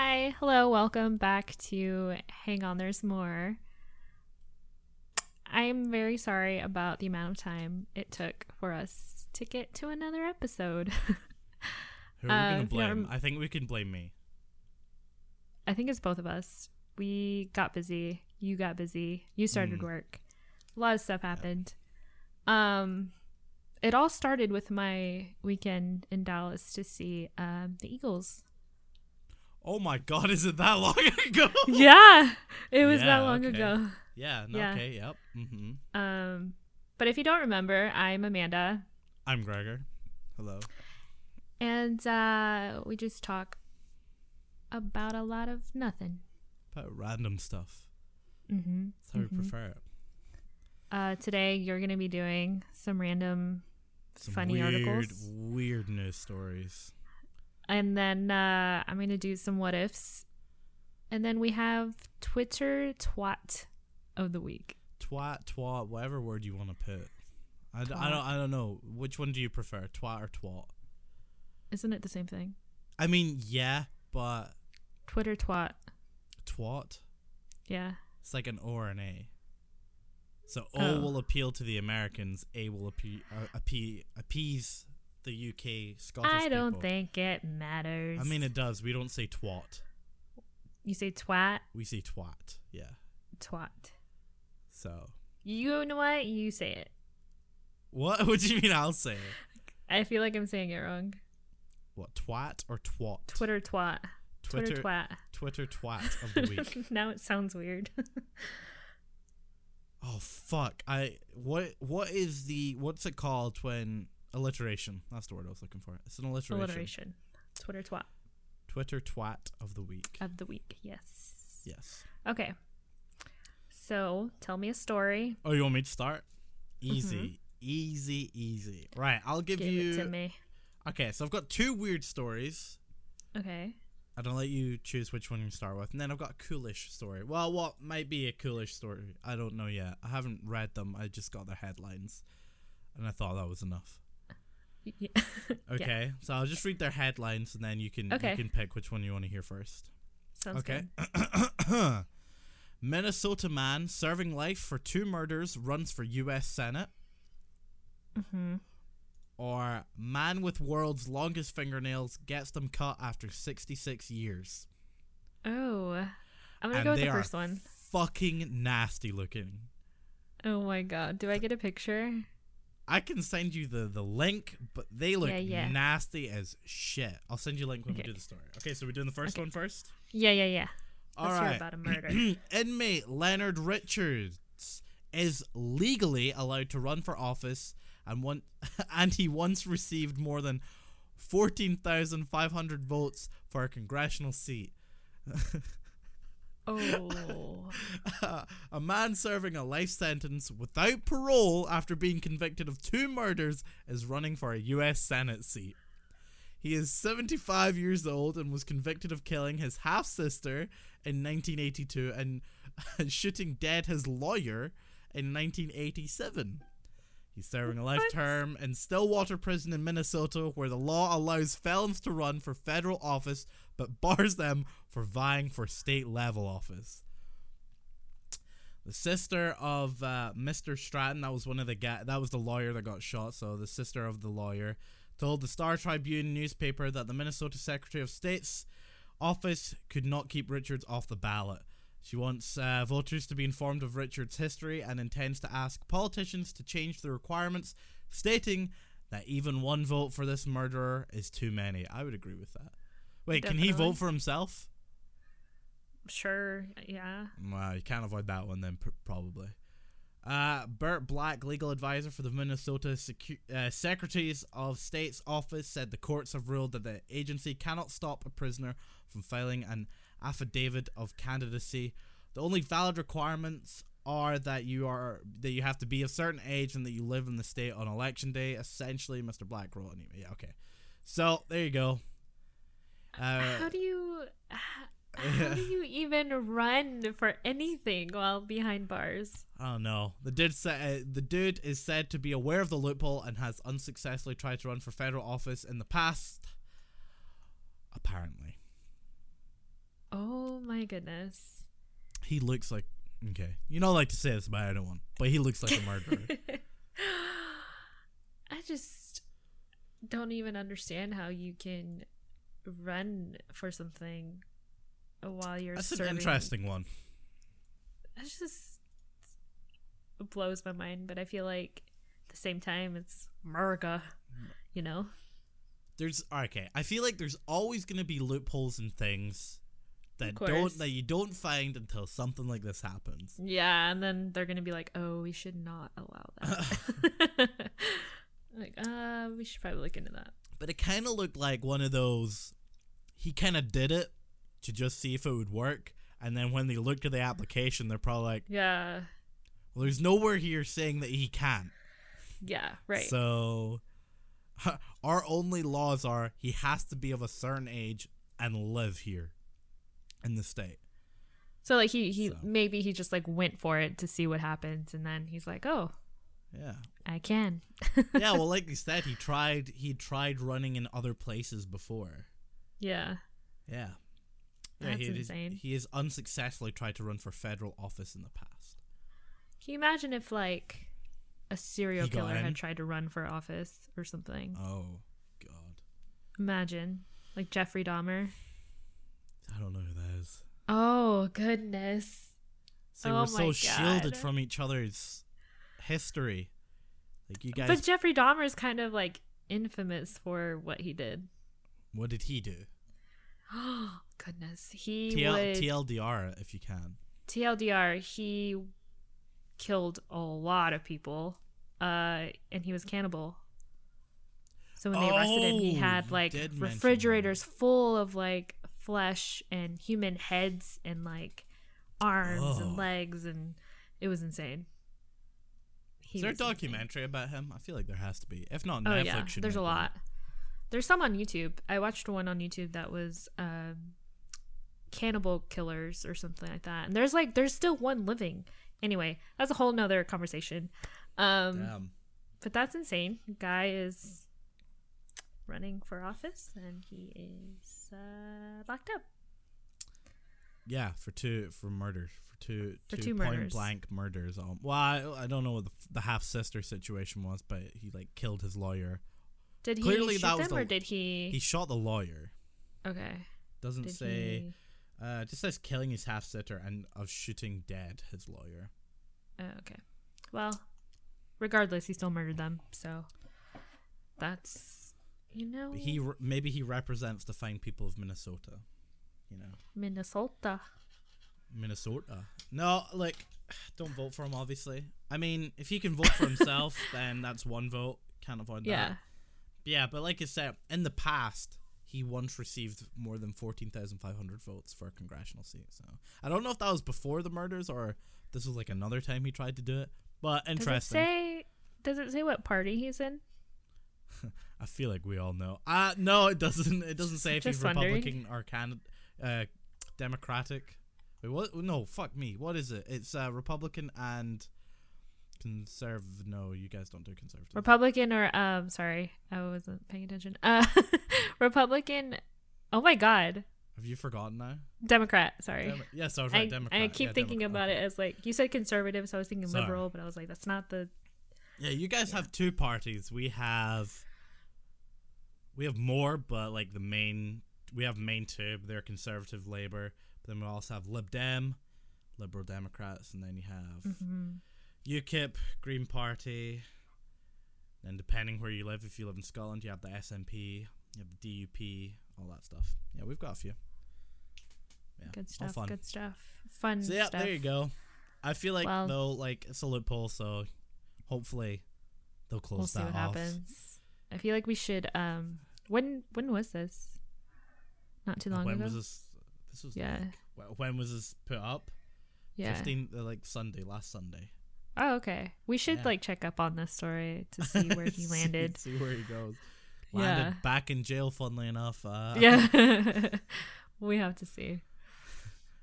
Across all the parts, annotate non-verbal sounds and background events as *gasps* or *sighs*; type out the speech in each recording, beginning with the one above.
Hi, hello, welcome back to Hang On There's More. I'm very sorry about the amount of time it took for us to get to another episode. *laughs* Who are we Uh, gonna if you don't blame? I think we can blame me. I think it's both of us. We got busy. You got busy. You started Mm. work. A lot of stuff happened. Um, it all started with my weekend in Dallas to see um, the Eagles. Oh my god, is it that long *laughs* ago? yeah, it was that long okay. ago. Yeah, no, Yeah. okay, yep. hmm Um, but if you don't remember, I'm Amanda, I'm Gregor. Hello. and uh, we just talk about a lot of nothing. About random stuff. Mm-hmm. That's how we prefer it. Uh, today you're gonna be doing some random Some funny weird, articles, weird news stories. And then uh, I'm gonna do some what ifs, and then we have Twitter twat of the week. Twat, twat, whatever word you want to put. I, d- I don't. I don't know. Which one do you prefer, twat or twat? Isn't it the same thing? I mean, yeah, but Twitter twat. twat. Yeah. It's like an O or an A. So O Oh. will appeal to the Americans. A will appe- uh, appe- appease the UK Scottish I don't people. think it matters. I mean, it does. We don't say twat. you say twat, We say twat. Yeah. twat. So You know what? You say it. what? *laughs* What do you mean? I'll say it. I feel like I'm saying it wrong. What twat or twat? Twitter twat. Twitter, Twitter twat. Twitter twat of the week. *laughs* now it sounds weird. oh fuck! I what? What is the? What's it called when alliteration? That's the word I was looking for. It's an alliteration. Alliteration. Twitter twat Twitter twat of the week. of the week. Yes. Yes. Okay. So tell me a story. Oh, you want me to start? Easy, easy, easy. Right, I'll give, Mm-hmm. Give you. it to me. Okay, so I've got two weird stories. Okay. and I'll let you choose which one you start with. And then I've got a coolish story. Well, what might be a coolish story? I don't know yet. I haven't read them. I just got their headlines, and I thought that was enough. *laughs* Yeah. Okay, so I'll just read their headlines, and then you can Okay. you can pick which one you want to hear first. Sounds okay. good. *coughs* Minnesota man serving life for two murders runs for U.S. Senate. Mm-hmm. Or man with world's longest fingernails gets them cut after 66 years. Oh. I'm gonna And go with the first one. Fucking nasty looking. Oh my god. Do I get a picture? I can send you the, the link, but they look Yeah, yeah. nasty as shit. I'll send you a link when we do the story. Okay, so we're doing the first Okay. one first? Yeah, yeah, yeah. All Let's right. about a murder. *clears throat* Inmate Leonard Richards is legally allowed to run for office and one *laughs* and he once received more than 14,500 votes for a congressional seat. *laughs* oh. *laughs* a man serving a life sentence without parole after being convicted of two murders is running for a U.S. Senate seat. He is 75 years old and was convicted of killing his half sister in 1982 *laughs* and shooting dead his lawyer in 1987. He's serving a life What? term in Stillwater Prison in Minnesota, where the law allows felons to run for federal office but bars them for vying for state level office. The sister of uh, Mr. Stratton, that was one of the ga- that was the lawyer that got shot. So the sister of the lawyer told the Star Tribune newspaper that the Minnesota Secretary of State's office could not keep Richards off the ballot. She wants uh, voters to be informed of Richards' history and intends to ask politicians to change the requirements, stating that even one vote for this murderer is too many. I would agree with that. Wait, can he vote for himself? Sure. Yeah. Well, you can't avoid that one then, pr- probably. Uh, Bert Black, legal advisor for the Minnesota Secu- uh, Secretaries of State's office, said the courts have ruled that the agency cannot stop a prisoner from filing an affidavit of candidacy. The only valid requirements are that you are that you have to be a certain age and that you live in the state on election day. Essentially, Mr. Black wrote anyway. Yeah, okay. So there you go. Uh, how do you how do you *laughs* even run for anything while behind bars? I don't know. The dude sa- uh, the dude is said to be aware of the loophole and has unsuccessfully tried to run for federal office in the past. Apparently. Oh my goodness. He looks like okay. You don't like to say this about anyone, but he looks like a murderer. *laughs* I just don't even understand how you can run for something while you're That's serving. an interesting one. That just blows my mind, but I feel like at the same time it's America, you know? There's okay. I feel like there's always gonna be loopholes and things that don't that you don't find until something like this happens. Yeah, and then they're gonna be like, "Oh, we should not allow that." *laughs* like, uh, we should probably look into that. But it kind of looked like one of those. He kind of did it to just see if it would work, and then when they looked at the application, they're probably like, Yeah, "Well, there's nowhere here saying that he can." yeah, right. So, *laughs* our only laws are he has to be of a certain age and live here in the state. So like he he So. maybe he just like went for it to see what happens, and then he's like, "Oh, Yeah. I can." *laughs* Yeah, well, like you said, he tried. He tried running in other places before. yeah. Yeah. Yeah, That's he, insane. he has unsuccessfully tried to run for federal office in the past. Can you imagine if like a serial He killer had tried to run for office or something? Oh, God. Imagine like Jeffrey Dahmer. I don't know who that is. Oh goodness. So Oh we're so my shielded from each other's history. Like, you guys, But Jeffrey Dahmer is kind of like infamous for what he did. what did he do? Oh *gasps* goodness. He TL, would TLDR, if you can. TLDR, he killed a lot of people. Uh and he was cannibal. So when they arrested him, he Oh, had like refrigerators full of like flesh and human heads and like arms Oh. and legs and it was insane. He Is there a was insane. documentary about him? I feel like there has to be. If not, Netflix Oh yeah, there's a one. lot. There's some on YouTube. I watched one on YouTube that was um, cannibal killers or something like that. And there's like there's still one living. Anyway, that's a whole nother conversation. Um, Damn. but that's insane. Guy is running for office and he is uh, locked up. Yeah, for two for murders for two For two, two point murders. blank murders. Um, well, I, I don't know what the, the half sister situation was, but he like killed his lawyer. Did he Clearly shoot that was them the- or did he? He shot the lawyer. okay. Doesn't Did say. he? Uh, just says killing his half sister and of shooting dead his lawyer. Oh, okay. Well, regardless, he still murdered them. So that's you know He re- maybe he represents the fine people of Minnesota. You know, Minnesota. Minnesota. No, like, don't vote for him. Obviously, I mean, if he can vote for himself, *laughs* then that's one vote. Can't avoid that. Yeah. Yeah, but like I said, in the past, he once received more than 14,500 votes for a congressional seat. So I don't know if that was before the murders or this was like another time he tried to do it. But interesting. Does it say? Does it say what party he's in? *laughs* I feel like we all know. Uh no, it doesn't. It doesn't say if he's wondering. Republican or can uh Democratic. Wait, what? No, fuck me. What is it? It's uh Republican and conservative. No, you guys don't do conservative. Republican or um? Sorry, I wasn't paying attention. Uh, *laughs* Republican. Oh my God, Have you forgotten now? Democrat. Sorry. Demo- yes, I was I. Democrat. I keep Yeah, thinking Democrat. about Okay. it as like you said conservative, so I was thinking Sorry. liberal, but I was like, that's not the Yeah, you guys have two parties. We have we have more, but like the main we have main two. They're conservative Labor. But then we also have Lib Dem, Liberal Democrats, and then you have Mhm. UKIP, Green Party. Then depending where you live, if you live in Scotland, you have the SNP, you have the DUP, all that stuff. Yeah, we've got a few. Yeah, good stuff. fun. Good stuff. Fun So yeah, stuff. there you go. I feel like Well- though, like it's a loophole, so hopefully they'll close We'll see what off. happens. I feel like we should. Um, when when was this? Not too long when ago. was this? This was Yeah. like, when was this put up? yeah. 15, uh, like Sunday, last Sunday. Oh, okay. We should Yeah. like check up on this story to see where he *laughs* See- landed. see, where he goes. Landed Yeah. back in jail, funnily enough. Uh, *laughs* yeah. *laughs* we have to see.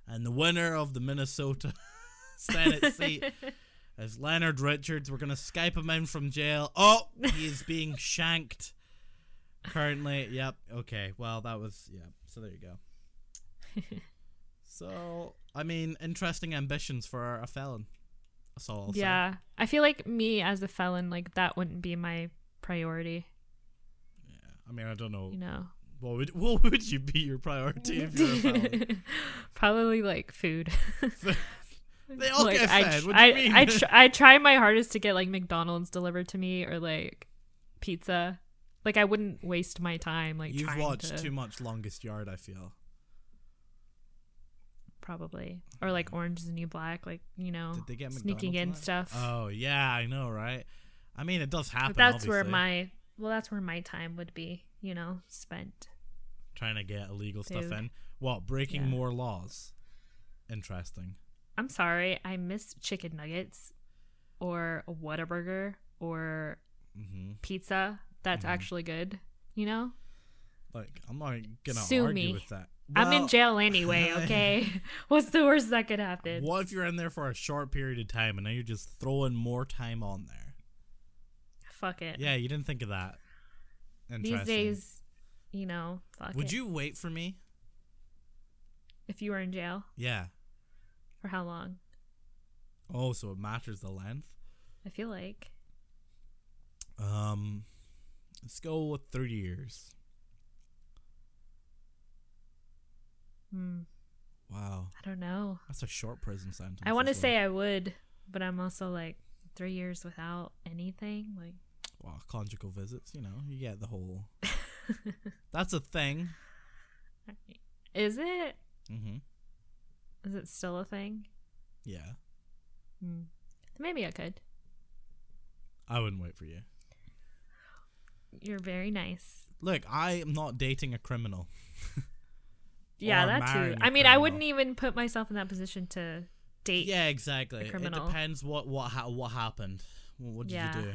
And the winner of the Minnesota Senate seat is Leonard Richards. We're gonna Skype him in from jail. Oh, he's being *laughs* shanked currently. Yep. Okay. Well, that was yeah. So there you go. *laughs* So, I mean, interesting ambitions for a felon. That's all I'll say. yeah. I feel like me as a felon, like that wouldn't be my priority. Yeah. I mean, I don't know. You know. What would what would you be your priority if you're a felon? *laughs* Probably like food. *laughs* They all like, get I, fed. tr- what do you I, mean? I, tr- I try my hardest to get like McDonald's delivered to me or like pizza. Like I wouldn't waste my time like You've watched to too much Longest Yard. I feel. probably or like Orange is the New Black, like you know, Did they get sneaking in stuff. Oh yeah, I know, right? I mean, it does happen. but that's where my well, that's where my time would be, you know, spent. trying to get illegal stuff in. What breaking Yeah. more laws? Interesting. I'm sorry, I miss chicken nuggets or a Whataburger or hmm pizza. That's Mhm. actually good. You know, Like I'm not gonna Sue argue me. with that. I'm in jail anyway. *laughs* Okay, *laughs* what's the worst that could happen? What if you're in there for a short period of time and now you're just throwing more time on there? Fuck it. Yeah, you didn't think of that. And these days, you know, fuck Would it. you wait for me? if you were in jail Yeah. For how long? Oh, so it matters the length. I feel like Um, let's go with thirty years. hmm, Wow, I don't know. that's a short prison sentence. I want to say I would, but I'm also like three years without anything. Like, well, conjugal visits. You know, you get the whole. *laughs* That's a thing. is it? Mm-hmm. Is it still a thing? Yeah, Hmm. Maybe I could. I wouldn't wait for you. You're very nice. Look, I am not dating a criminal. *laughs* Yeah, that too. I mean, I wouldn't even put myself in that position to date. Yeah, exactly. It criminal. depends what what ha- what happened. What, what did Yeah. you do?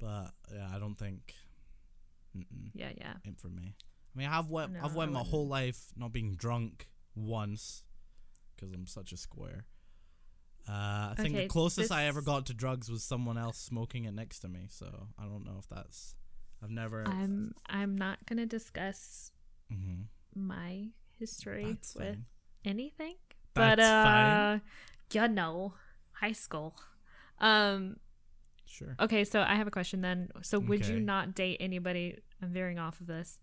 But yeah, I don't think. Mm-mm, Yeah, yeah. ain't for me. I mean, I've went No, I've went my whole life not being drunk once because I'm such a square. Uh, I think Okay, the closest I ever got to drugs was someone else smoking it next to me. So I don't know if that's. I've never. I'm I'm not gonna discuss hmm my history That's with fine. anything. That's but uh fine. you know, high school. Um Sure. okay, so I have a question then. So would you not date anybody I'm veering off of this.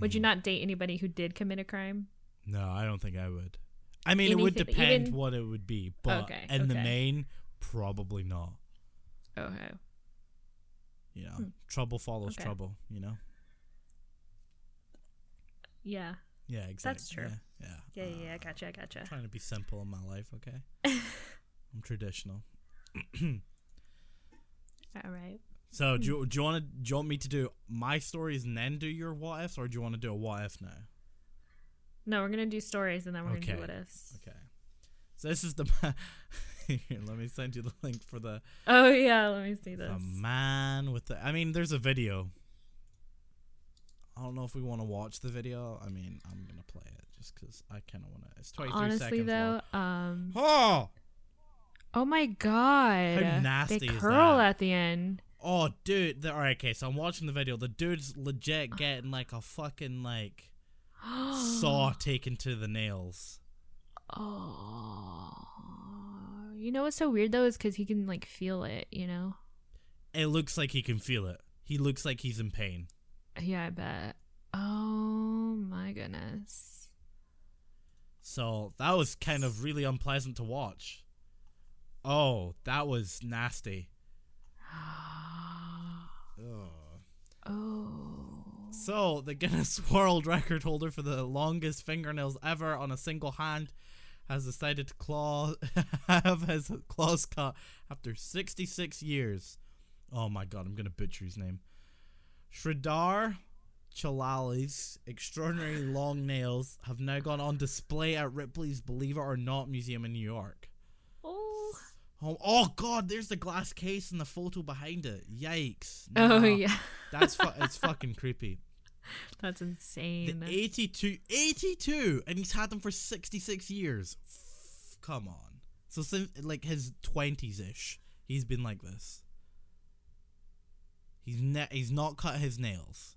Would you Mhm. not date anybody who did commit a crime? No, I don't think I would. I mean, it would depend even- what it would be, but Okay, in the main, probably not. Okay. You know, Hmm. trouble follows Okay. trouble. You know. Yeah. Yeah, exactly. That's true. Yeah, Yeah, yeah, yeah, I Uh, gotcha, I gotcha. Trying to be simple in my life, okay? *laughs* I'm traditional. *clears throat* All right. So, do you, do you want to do you want me to do my stories and then do your what ifs, or do you want to do a what if now? No, we're gonna do stories and then we're Okay. gonna do what ifs. Okay. So this is the. *laughs* Here, let me send you the link for the Oh yeah, let me see this. the man with the. I mean, there's a video. I don't know if we want to watch the video. I mean, I'm gonna play it just because I kind of want to. It's 23 Honestly seconds though, long. um Oh, Oh my god. How nasty They curl at the end. oh, dude. The, all right, okay. So I'm watching the video. The dude's legit getting like a fucking like saw taken to the nails. Oh. You know what's so weird though is because he can like feel it. You know. It looks like he can feel it. He looks like he's in pain. Yeah, I bet. Oh my goodness. So that was kind of really unpleasant to watch. Oh, that was nasty. *gasps* *sighs* *gasps* *sighs* Ugh. Oh. So, the Guinness *laughs* World Record holder for the longest fingernails ever on a single hand has decided to claw *laughs* have his claws cut after 66 years. Oh my god, I'm gonna butcher his name. Sridhar Chalali's extraordinary *sighs* long nails have now gone on display at Ripley's Believe It or Not Museum in New York. Oh. Oh, oh god, there's the glass case and the photo behind it. Yikes. Oh yeah. That's fu- it's *laughs* fucking creepy. *laughs* That's The insane. 82 82 and he's had them for 66 years. F- Come on. So since like his 20s ish, he's been like this. He's ne- he's not cut his nails.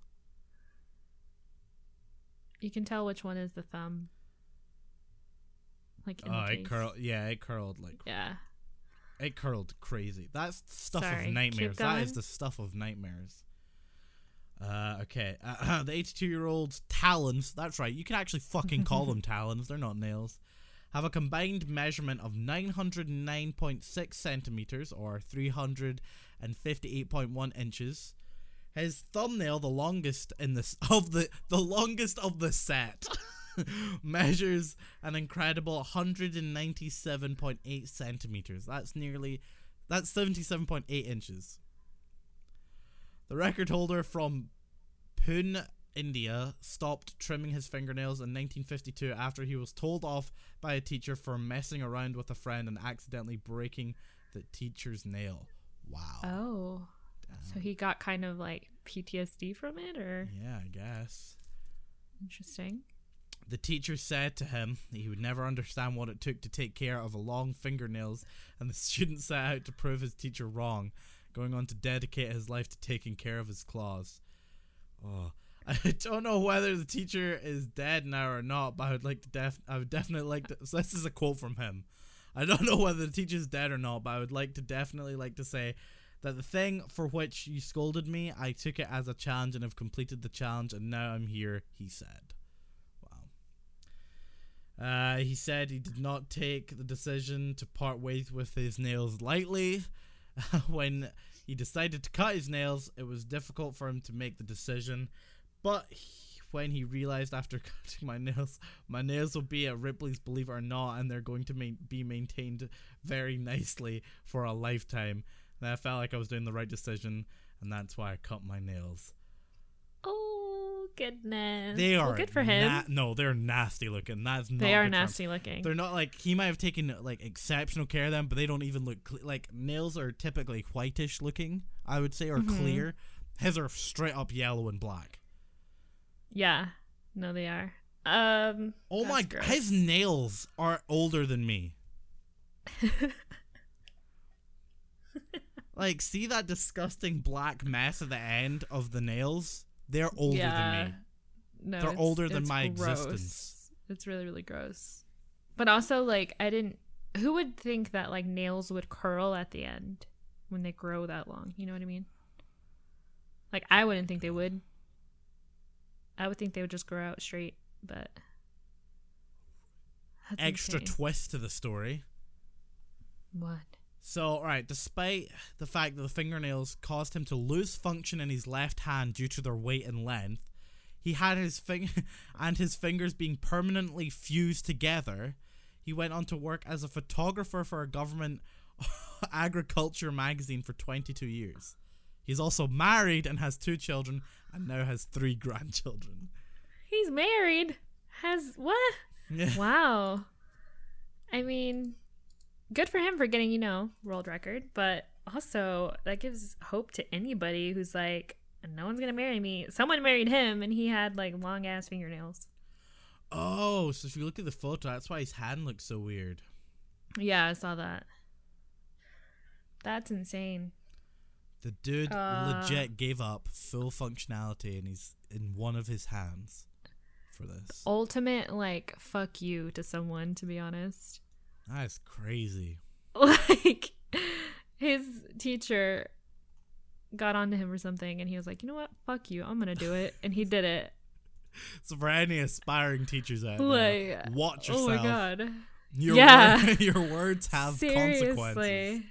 you can tell which one is the thumb. like in Oh, the it curled. Yeah, it curled like Yeah. it curled crazy. That's stuff Sorry, of nightmares. That is the stuff of nightmares. Uh, okay. Uh, *clears throat* the 82 year old's talons, that's right, you can actually fucking call *laughs* them talons, they're not nails, have a combined measurement of 909.6 centimeters or 358.1 inches. His thumbnail, the longest in this *laughs* of the the longest of the set, *laughs* measures an incredible 197.8 centimeters. That's nearly that's 77.8 inches. The record holder from Pune, India, stopped trimming his fingernails in 1952 after he was told off by a teacher for messing around with a friend and accidentally breaking the teacher's nail. Wow. Oh. So he got kind of like PTSD from it, or Yeah, I guess. interesting. The teacher said to him that he would never understand what it took to take care of a long fingernails, and the student *laughs* set out to prove his teacher wrong, going on to dedicate his life to taking care of his claws. Oh, *laughs* I don't know whether the teacher is dead now or not, but I would like to def I would definitely like to. *laughs* So this is a quote from him. I don't know whether the teacher's dead or not, but I would like to definitely like to say that the thing for which you scolded me, I took it as a challenge and have completed the challenge, and now I'm here. He said. Wow. Uh, he said he did not take the decision to part ways with his nails lightly. *laughs* when he decided to cut his nails, it was difficult for him to make the decision. But he, when he realized after *laughs* cutting my nails, my nails will be at Ripley's Believe It or Not, and they're going to ma- be maintained very nicely for a lifetime, then I felt like I was doing the right decision, and that's why I cut my nails. Oh goodness. They Well, are good for him. na- no, they're nasty looking. That's not they are nasty looking. They're not like he might have taken like exceptional care of them, but they don't even look cle like nails are typically whitish looking. I would say or Mhm. clear. His are straight up yellow and black. yeah. No, they are. Um. Oh my! that's g- His nails are older than me. *laughs* Like, see that disgusting black mess at the end of the nails? They're older yeah. than me. No, They're older than my gross. existence. It's really, really gross. But also, like, I didn't. Who would think that like nails would curl at the end when they grow that long? You know what I mean? Like, I wouldn't think they would. I would think they would just grow out straight, but Extra insane. twist to the story. what? So, right, despite the fact that the fingernails caused him to lose function in his left hand due to their weight and length, he had his fing- *laughs* and his fingers being permanently fused together. He went on to work as a photographer for a government *laughs* agriculture magazine for 22 years. He's also married and has two children and now has three *laughs* grandchildren. He's married. Has what? wow. I mean, good for him for getting, you know, world record, but also that gives hope to anybody who's like, no one's gonna marry me. Someone married him and he had like long ass fingernails. Oh, so if you look at the photo, that's why his hand looks so weird. Yeah, I saw that. That's insane. The dude Uh. legit gave up full functionality and he's in one of his hands for this. Ultimate like fuck you to someone, to be honest. That's crazy. *laughs* like his teacher got onto him or something and he was like, "You know what? Fuck you. I'm going to do it." And he did it. So for any aspiring teachers out there, Like, watch Oh my god. Your Yeah. wor- *laughs* your words have consequences.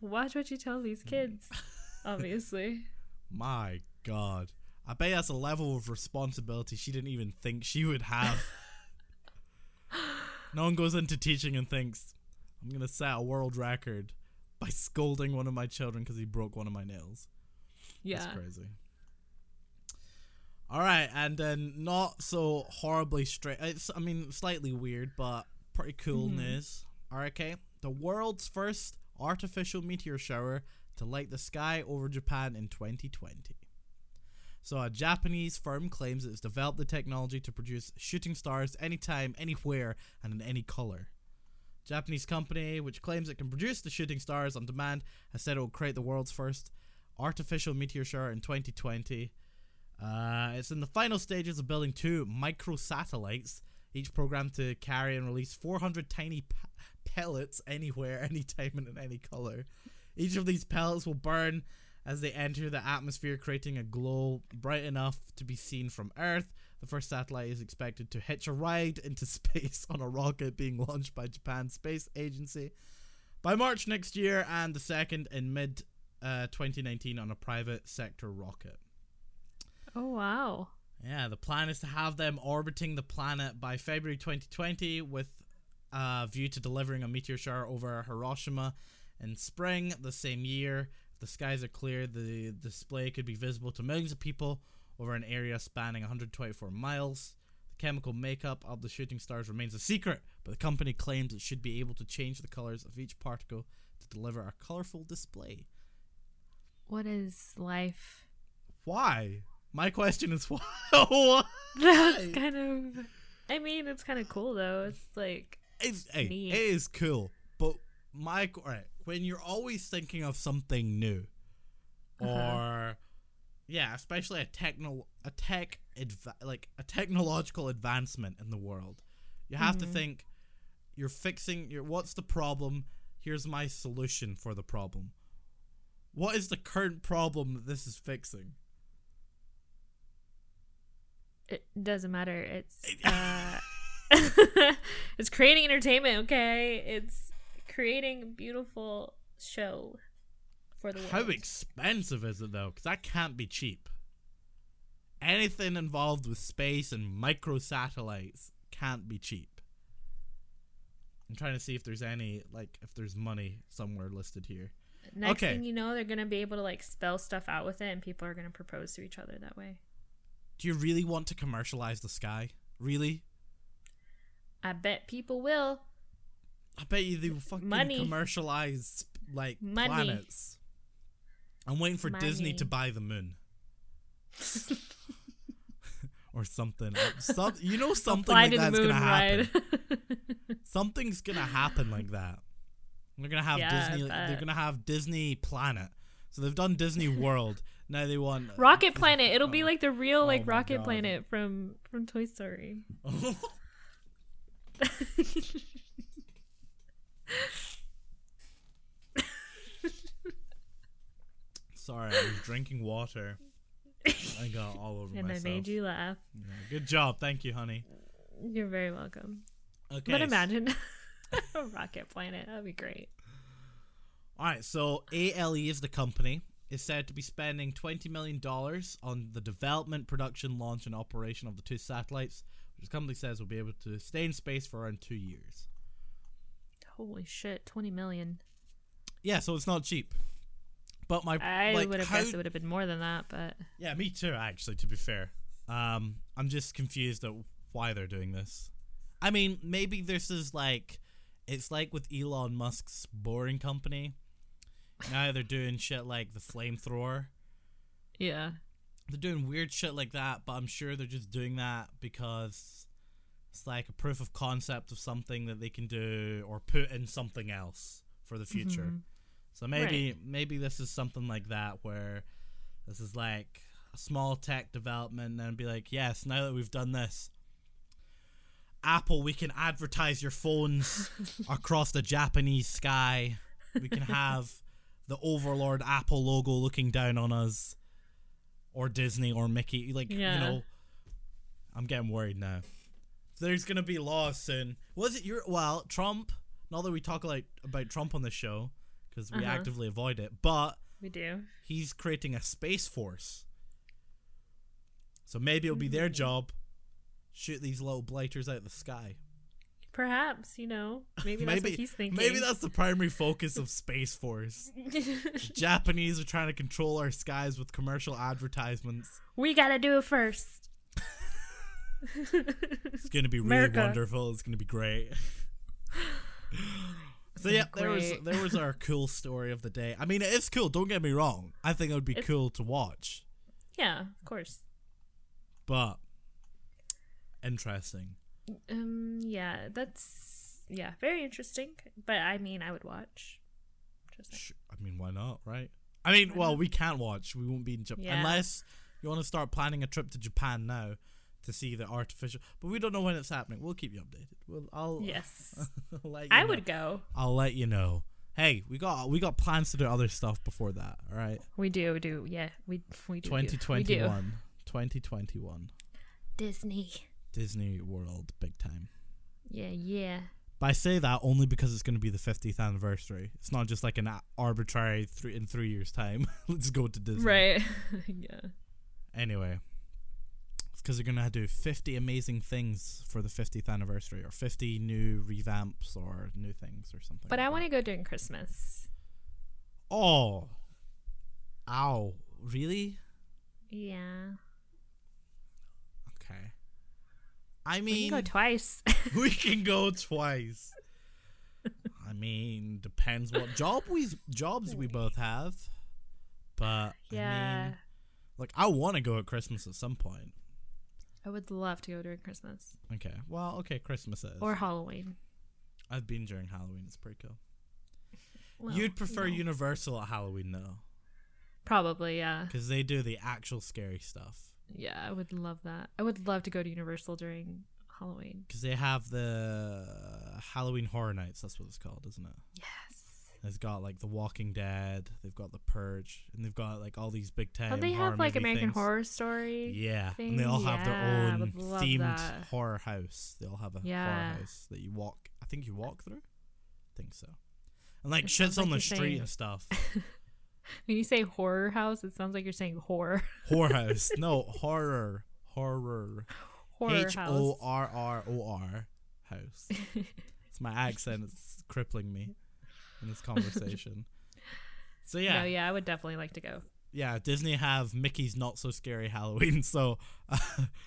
Watch what you tell these kids. *laughs* Obviously. My God. I bet that's a level of responsibility she didn't even think she would have. No one goes into teaching and thinks, I'm going to set a world record by scolding one of my children because he broke one of my nails. Yeah. That's crazy. All right, and then not so horribly straight. It's, I mean, slightly weird, but pretty cool Mhm. news. All right, okay. The world's first artificial meteor shower to light the sky over Japan in 2020. So, a Japanese firm claims it's developed the technology to produce shooting stars anytime, anywhere, and in any color. Japanese company, which claims it can produce the shooting stars on demand, has said it will create the world's first artificial meteor shower in 2020. Uh, it's in the final stages of building two microsatellites each programmed to carry and release 400 tiny pellets anywhere, *laughs* anytime, and in any color. Each of these pellets will burn as they enter the atmosphere, creating a glow bright enough to be seen from Earth. The first satellite is expected to hitch a ride into *laughs* space on a rocket being launched by Japan's Space Agency by March next year, and the second in mid uh, 2019 on a private sector rocket. Oh wow. Yeah, the plan is to have them orbiting the planet by February 2020 with a view to delivering a meteor shower over Hiroshima in spring the same year. The skies are clear, the display could be visible to millions of people over an area spanning 124 miles. The chemical makeup of the shooting stars remains a secret, but the company claims it should be able to change the colors of each particle to deliver a colorful display. What is life? Why? My question is *laughs* why? Why? That's kind of. I mean, it's kind of cool though. It's like it's hey, it is cool, but my right when you're always thinking of something new, Uh-huh. or yeah, especially a techno a tech adva- like a technological advancement in the world, you have to Mhm. think you're fixing your what's the problem? Here's my solution for the problem. What is the current problem that this is fixing? it doesn't matter. It's uh, *laughs* *laughs* it's creating entertainment. Okay, it's creating a beautiful show for the world. How expensive is it though? Because that can't be cheap. Anything involved with space and micro satellites can't be cheap. I'm trying to see if there's any like if there's money somewhere listed here. Next Okay. thing you know, they're gonna be able to like spell stuff out with it, and people are gonna propose to each other that way. Do you really want to commercialize the sky? Really? I bet people will. I bet you they will fucking Money. commercialize like Money. planets. I'm waiting for Disney to buy the moon. *laughs* or something. Some, you know *laughs* something like that's moon gonna happen. *laughs* something's gonna happen like that. They're gonna have Yeah, Disney. They're gonna have Disney Planet. So they've done Disney World. Now they want Rocket Planet. It'll be Oh. like the real Oh like my Rocket God. Planet from from Toy Story. Sorry, I was drinking water. I got all over and myself. I made you laugh. Yeah, good job, thank you, honey. You're very welcome. Okay. But imagine *laughs* a Rocket Planet. That'd be great. All right, so ALE is the company. Is said to be spending twenty million dollars on the development, production, launch, and operation of the two satellites, which the company says will be able to stay in space for around two years. Holy shit, twenty million. Yeah, so it's not cheap. But my I like, would have how- guessed it would have been more than that, but Yeah, me too. Actually, to be fair, um, I'm just confused at why they're doing this. I mean, maybe this is like, it's like with Elon Musk's Boring Company. Now they're doing shit like the flamethrower. yeah. They're doing weird shit like that, but I'm sure they're just doing that because it's like a proof of concept of something that they can do or put in something else for the future. Mhm. So maybe maybe this is something like that where this is like a small tech development and be like, yes, now that we've done this, Apple, we can advertise your phones *laughs* across the Japanese sky. We can have the Overlord Apple logo looking down on us, or Disney or Mickey. Like Yeah. you know, I'm getting worried now. There's gonna be laws soon. Was it your well Trump? Not that we talk like about Trump on the show because we Uh-huh. actively avoid it, but We do. he's creating a space force. So maybe it'll be their Mm. job shoot these little blighters out of the sky. Perhaps, you know. Maybe that's what he's thinking. Maybe that's the primary focus of Space Force. *laughs* Japanese are trying to control our skies with commercial advertisements. we gotta do it first. It's gonna be really America. wonderful. It's gonna be great. so yeah, there was there was our cool story of the day. I mean, it is cool. Don't get me wrong. I think it would be It's- cool to watch, yeah, of course. but interesting. Um, yeah, that's yeah, very interesting. But I mean, I would watch. Just saying. I mean, why not, right? I mean, Why well, not? we can't watch. We won't be in Japan Yeah. unless you want to start planning a trip to Japan now. To see the artificial. But we don't know when it's happening. We'll keep you updated. We'll, I'll, Yes. *laughs* I'll let you I know. would go. I'll let you know. Hey, we got we got plans to do other stuff before that. All right, We do, we do. Yeah, we we do. twenty We do. one, twenty twenty one, Disney. Disney World, big time. Yeah, yeah. But I say that only because it's going to be the 50th anniversary. It's not just like an arbitrary three in three years' time. *laughs* Let's go to Disney. Right. *laughs* yeah. Anyway, because they're going to do 50 amazing things for the 50th anniversary, or 50 new revamps, or new things, or something. But like I want to go during Christmas. Oh, ow! Really? Yeah. Okay. I mean, We can go twice. *laughs* *laughs* we can go twice. I mean, depends what *laughs* job we jobs we both have. But I yeah. mean, like I want to go at Christmas at some point. I would love to go during Christmas Okay, well, okay, Christmas is. or Halloween. I've been during Halloween. It's pretty cool. Well, You'd prefer know. Universal at Halloween though, Probably, yeah. because they do the actual scary stuff. Yeah, I would love that. I would love to go to Universal during Halloween. Because they have the Halloween Horror Nights. That's what it's called, isn't it? Yes. It's got like The Walking Dead. They've got The Purge, and they've got like all these big time. Don't they have like American things. Horror Story? Yeah, thing? and they all have their own themed that. horror house. They all have a Yeah. horror house that you walk. I think you walk through. I think so. And like It shit's sounds on like the street saying- and stuff. *laughs* When you say horror house, it sounds like you're saying whore. horror *laughs* house. No horror. Horror. horror H O. R R O R house. *laughs* It's my accent. It's crippling me in this conversation. *laughs* So yeah, No, yeah, I would definitely like to go. yeah. Disney have Mickey's Not So Scary Halloween, *laughs* so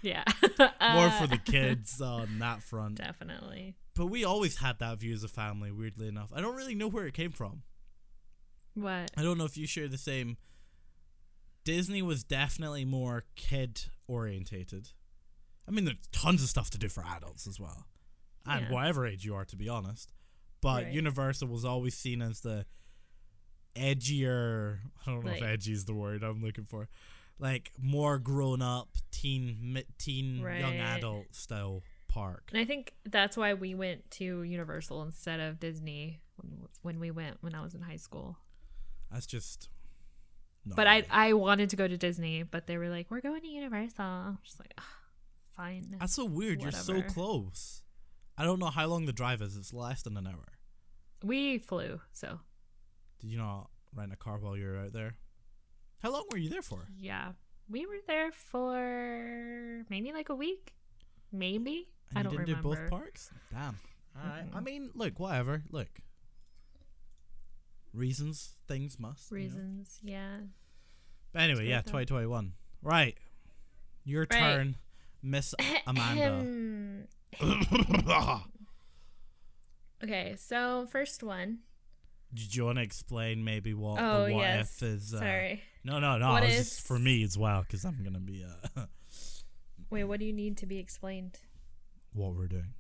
Yeah. *laughs* more for Uh, the kids on that front. Definitely. But we always had that view as a family. Weirdly enough, I don't really know where it came from. What? I don't know if you share the same. Disney was definitely more kid orientated. I mean, there's tons of stuff to do for adults as well, and Yeah. whatever age you are, to be honest. But Right. Universal was always seen as the edgier. I don't know if edgy is the word I'm looking for. Like more grown up, teen, teen, young adult style park. And I think that's why we went to Universal instead of Disney when, when we went when I was in high school. That's just. not But I. I wanted to go to Disney, but they were like, "We're going to Universal." I'm just like, "Ah, fine. That's so weird. You're so close. I don't know how long the drive is. It's less than an hour. We flew, so Did you not rent a car while you were out there? How long were you there for? yeah, we were there for maybe like a week, maybe. And I don't didn't remember. do both parks? Damn. All right. I mean, look, whatever. Look. Reasons, things must. you know? Reasons, yeah. But anyway, yeah, great, though. 2021. Right. Your Right. turn, Miss *coughs* Amanda. *coughs* *coughs* okay, so first one. Did you want to explain maybe what Oh the what yes, if is? Uh, sorry. No, no, no. What It's just for me as well because I'm gonna be uh, *laughs* Wait, what do you need to be explained? what we're doing.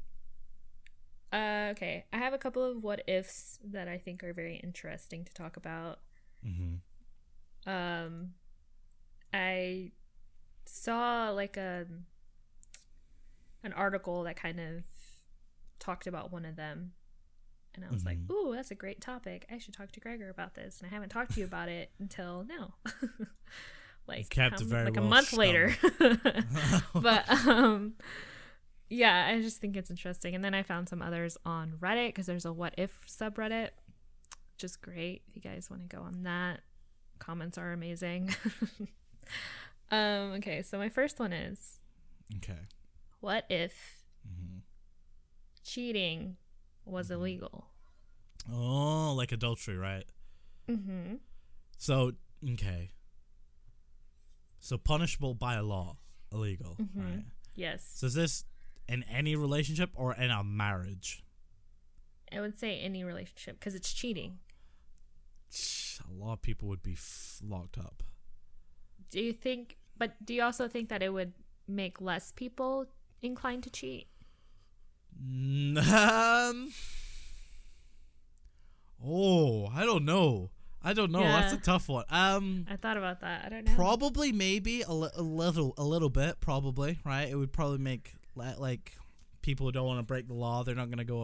Uh, okay, I have a couple of what ifs that I think are very interesting to talk about. Mm-hmm. Um, I saw like a an article that kind of talked about one of them, and I was like, Mhm. "Ooh, that's a great topic. I should talk to Gregor about this." And I haven't talked to you about it until now, *laughs* like kept very like well a month later. *laughs* *laughs* but um, yeah, I just think it's interesting. And then I found some others on Reddit because there's a what if subreddit, which is great. If you guys want to go on that, comments are amazing. um, okay, so my first one is okay. what if hmm cheating was illegal? Oh, like adultery, right? Mm-hmm. So okay. So punishable by a law, illegal, Mhm. right? Yes, So is this in any relationship or in a marriage? I would say any relationship because it's cheating. A lot of people would be f- locked up. Do you think? But do you also think that it would make less people inclined to cheat? Um. *laughs* Oh, I don't know. I don't know. That's a tough one. Um, I thought about that. I don't know. probably maybe a, li- a little a little bit probably right. It would probably make like people who don't want to break the law. They're not gonna go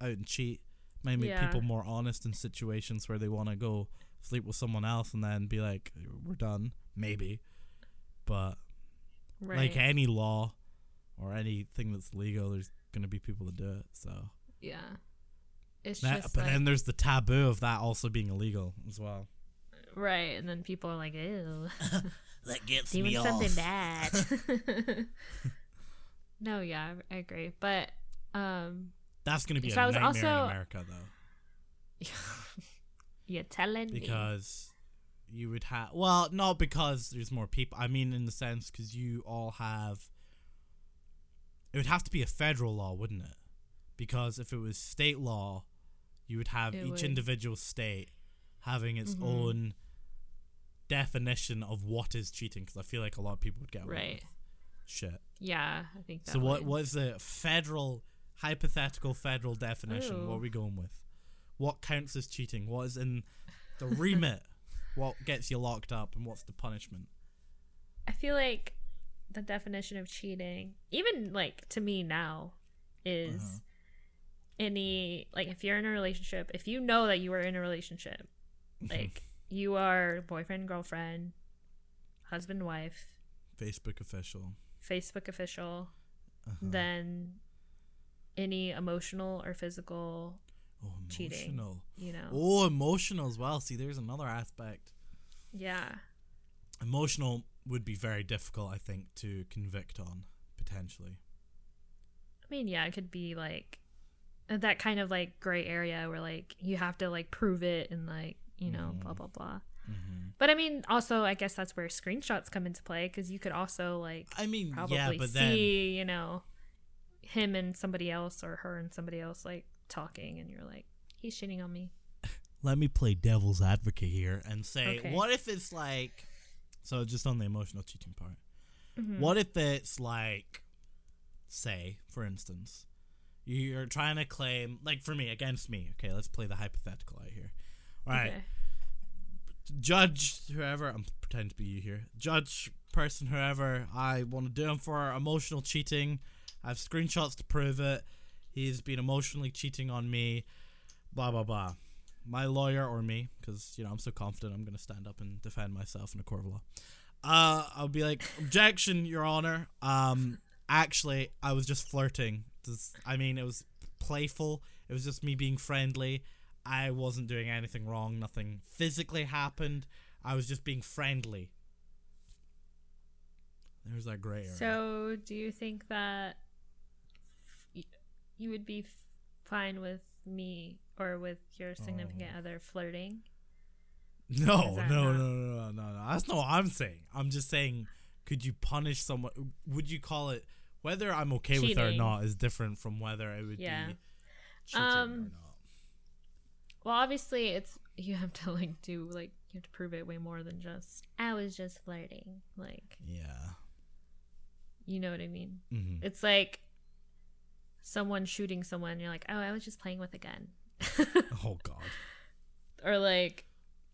out and cheat. Might make Yeah. people more honest in situations where they want to go sleep with someone else and then be like, "We're done." Maybe, but right. like any law or anything that's legal, there's gonna be people that do it. So, yeah. It's That- just but like, then there's the taboo of that also being illegal as well. right, and then people are like, "Ew, *laughs* That gets doing something bad." *laughs* *laughs* no, yeah, I I agree, but um, That's gonna be So a I was nightmare also- in America though. you're telling me because you would have well not because there's more people i mean in the sense because you all have it would have to be a federal law wouldn't it because if it was state law you would have It each would. individual state having its Mhm. own definition of what is cheating because i feel like a lot of people would get away right? with shit Yeah, I think that. so what would. what is the federal hypothetical federal definition what are we going with what counts as cheating what is in the remit *laughs* what gets you locked up and what's the punishment I feel like the definition of cheating, even like to me now, is Uh-huh. any like if you're in a relationship, if you know that you are in a relationship, *laughs* like you are boyfriend, girlfriend, husband, wife, facebook official Facebook official, uh-huh. then any emotional or physical, oh cheating. you know, oh emotional as well see there's another aspect yeah, emotional would be very difficult i think to convict on potentially I mean, yeah, it could be like that kind of like gray area where like you have to like prove it and like you know blah Mhm. blah blah. hmm But I mean, also I guess that's where screenshots come into play because you could also like i mean probably yeah but see then you know him and somebody else or her and somebody else like talking, and you're like, he's shitting on me. *laughs* let me play devil's advocate here and say Okay. what if it's like so just on the emotional cheating part Mhm. What if it's like, say, for instance, you're trying to claim, like for me, against me. Okay, let's play the hypothetical out here. All right, Okay. judge whoever, I'm pretending to be you here. Judge person whoever I want to do him for emotional cheating. I have screenshots to prove it. He's been emotionally cheating on me. Blah blah blah. My lawyer or me, because you know I'm so confident I'm gonna stand up and defend myself in a court of law. Uh, I'll be like, objection, Your Honor. Um, actually, I was just flirting. This, I mean, it was playful. It was just me being friendly. I wasn't doing anything wrong. Nothing physically happened. I was just being friendly. There's that gray area. So, do you think that you would be fine with me or with your significant Oh. other flirting? no, no, no, no, no, no, no. That's not what I'm saying. I'm just saying, could you punish someone? Would you call it? Whether I'm okay with it or not is different from whether it would Yeah. be cheating or Um, not. Well, obviously, it's you have to like do like you have to prove it way more than just I was just flirting. Like, Yeah. you know what I mean? hmm It's like someone shooting someone. You're like, oh, I was just playing with a gun, *laughs* Oh God. or like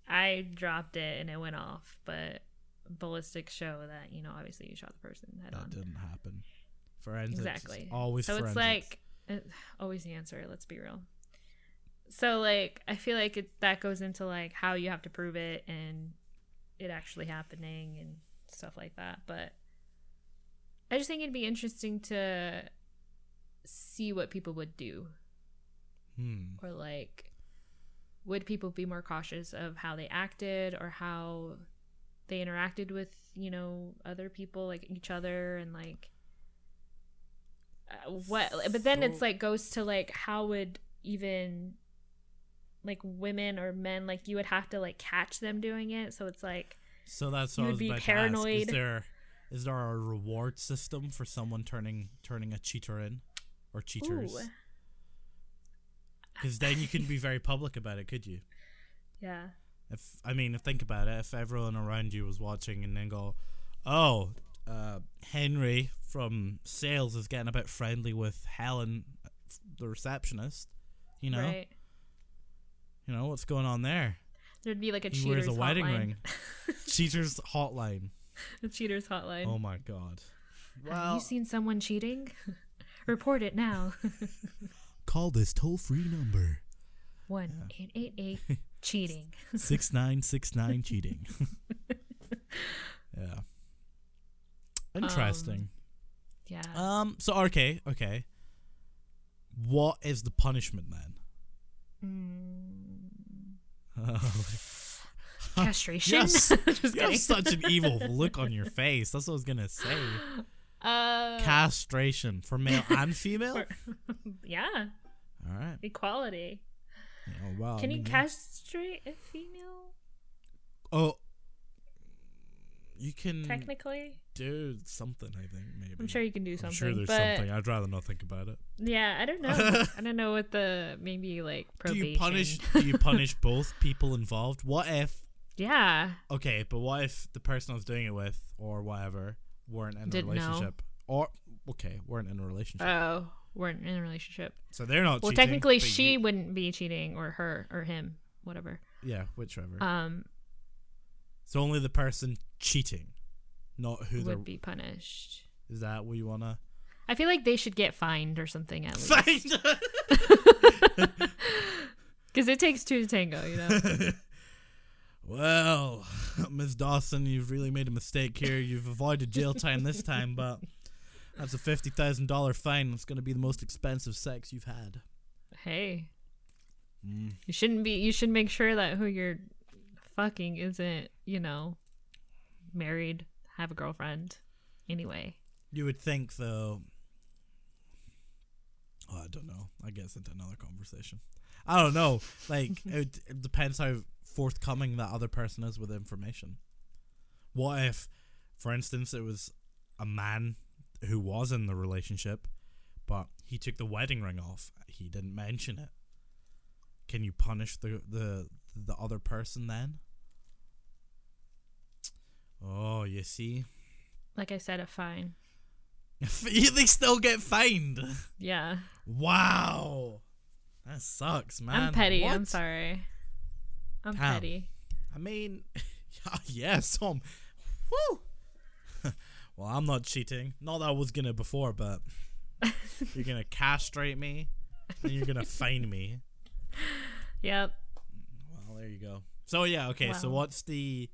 I dropped it and it went off, but ballistics show that you know obviously you shot the person head That on. didn't happen. Forensics. Exactly. Always so forensics. it's like uh, always the answer. Let's be real. So like I feel like it that goes into like how you have to prove it and it actually happening and stuff like that. But I just think it'd be interesting to see what people would do Hmm. or like would people be more cautious of how they acted or how they interacted with you know other people like each other and like uh, what but then it's like goes to like how would even like women or men like you would have to like catch them doing it so it's like So that's what You I would was be ask. Is there is there a reward system for someone turning turning a cheater in or cheaters? ooh Because then you couldn't be very public about it, could you? yeah If I mean, if think about it, if everyone around you was watching and then go, "Oh, uh, Henry from sales is getting a bit friendly with Helen, the receptionist," you know, right you know what's going on there. There'd be like a He cheaters wears a wedding hotline. ring. *laughs* Cheaters hotline. a cheaters hotline. Oh my god. Well, Have you seen someone cheating? *laughs* Report it now. *laughs* call this toll free number One eight eight eight *laughs* cheating. six *laughs* nine six nine cheating. *laughs* yeah. Interesting. Yeah. Um. So okay, okay. What is the punishment then? Mm, castration. Yes. Just You kidding. have such an evil look on your face. That's what I was gonna say. Uh, Castration for male *laughs* and female. for- *laughs* yeah, All right. equality. Oh wow. Can you yeah. castrate a female? Oh. You can Technically, do something. I think maybe. I'm sure you can do I'm something. sure there's something. I'd rather not think about it. yeah, I don't know. *laughs* I don't know what the maybe like Do you punish? do you punish both people involved? What if? Yeah, Okay, but what if the person I was doing it with, or whatever, weren't in a Didn't know. relationship, or okay, weren't in a relationship, Oh, weren't in a relationship. so they're not. Well, cheating, technically, she you- wouldn't be cheating, or her, or him, whatever. yeah, whichever. Um, so only the person cheating, not who they're. would be punished. Is that what you wanna I feel like they should get fined or something at least, find? because *laughs* *laughs* it takes two to tango. You know. *laughs* well, *laughs* Miss Dawson, you've really made a mistake here. You've avoided jail time this time, but that's a fifty thousand dollar fine. It's gonna be the most expensive sex you've had. hey, Mm. you shouldn't be. You should make sure that who you're fucking isn't, you know, married, have a girlfriend. Anyway, You would think, though. Oh, I don't know. I guess into another conversation. I don't know. Like it, it depends how forthcoming that other person is with information. What if, for instance, it was a man who was in the relationship, but he took the wedding ring off. He didn't mention it. Can you punish the the the other person then? Oh, you see. like I said, a fine. *laughs* they still get fined. Yeah, Wow. That sucks, man. I'm petty. I'm sorry. I'm Damn. petty. I mean, *laughs* yes, *laughs* um, well, I'm not cheating. Not that I was gonna before, but *laughs* you're gonna castrate me and you're gonna find me. Yep. Well, there you go. So yeah, okay. So what's the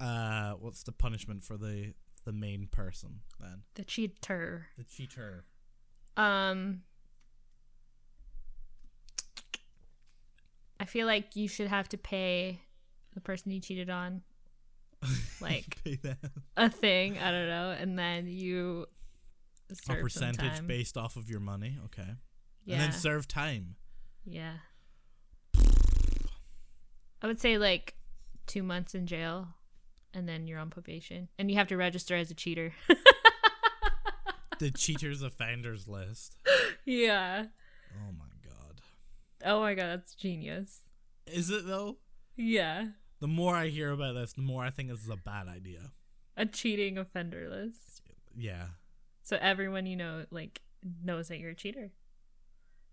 uh what's the punishment for the the main person then? The cheater. The cheater. Um feel like you should have to pay the person you cheated on *laughs* like a thing, I don't know, and then you a percentage based off of your money. Okay. yeah. And then serve time. yeah. I would say like 2 months in jail and then you're on probation and you have to register as a cheater. the cheaters offenders list. *laughs* yeah. Oh my god. Oh my god, that's genius. Is it though? Yeah. The more I hear about this, the more I think this is a bad idea. A cheating offender list. Yeah. So everyone you know like knows that you're a cheater.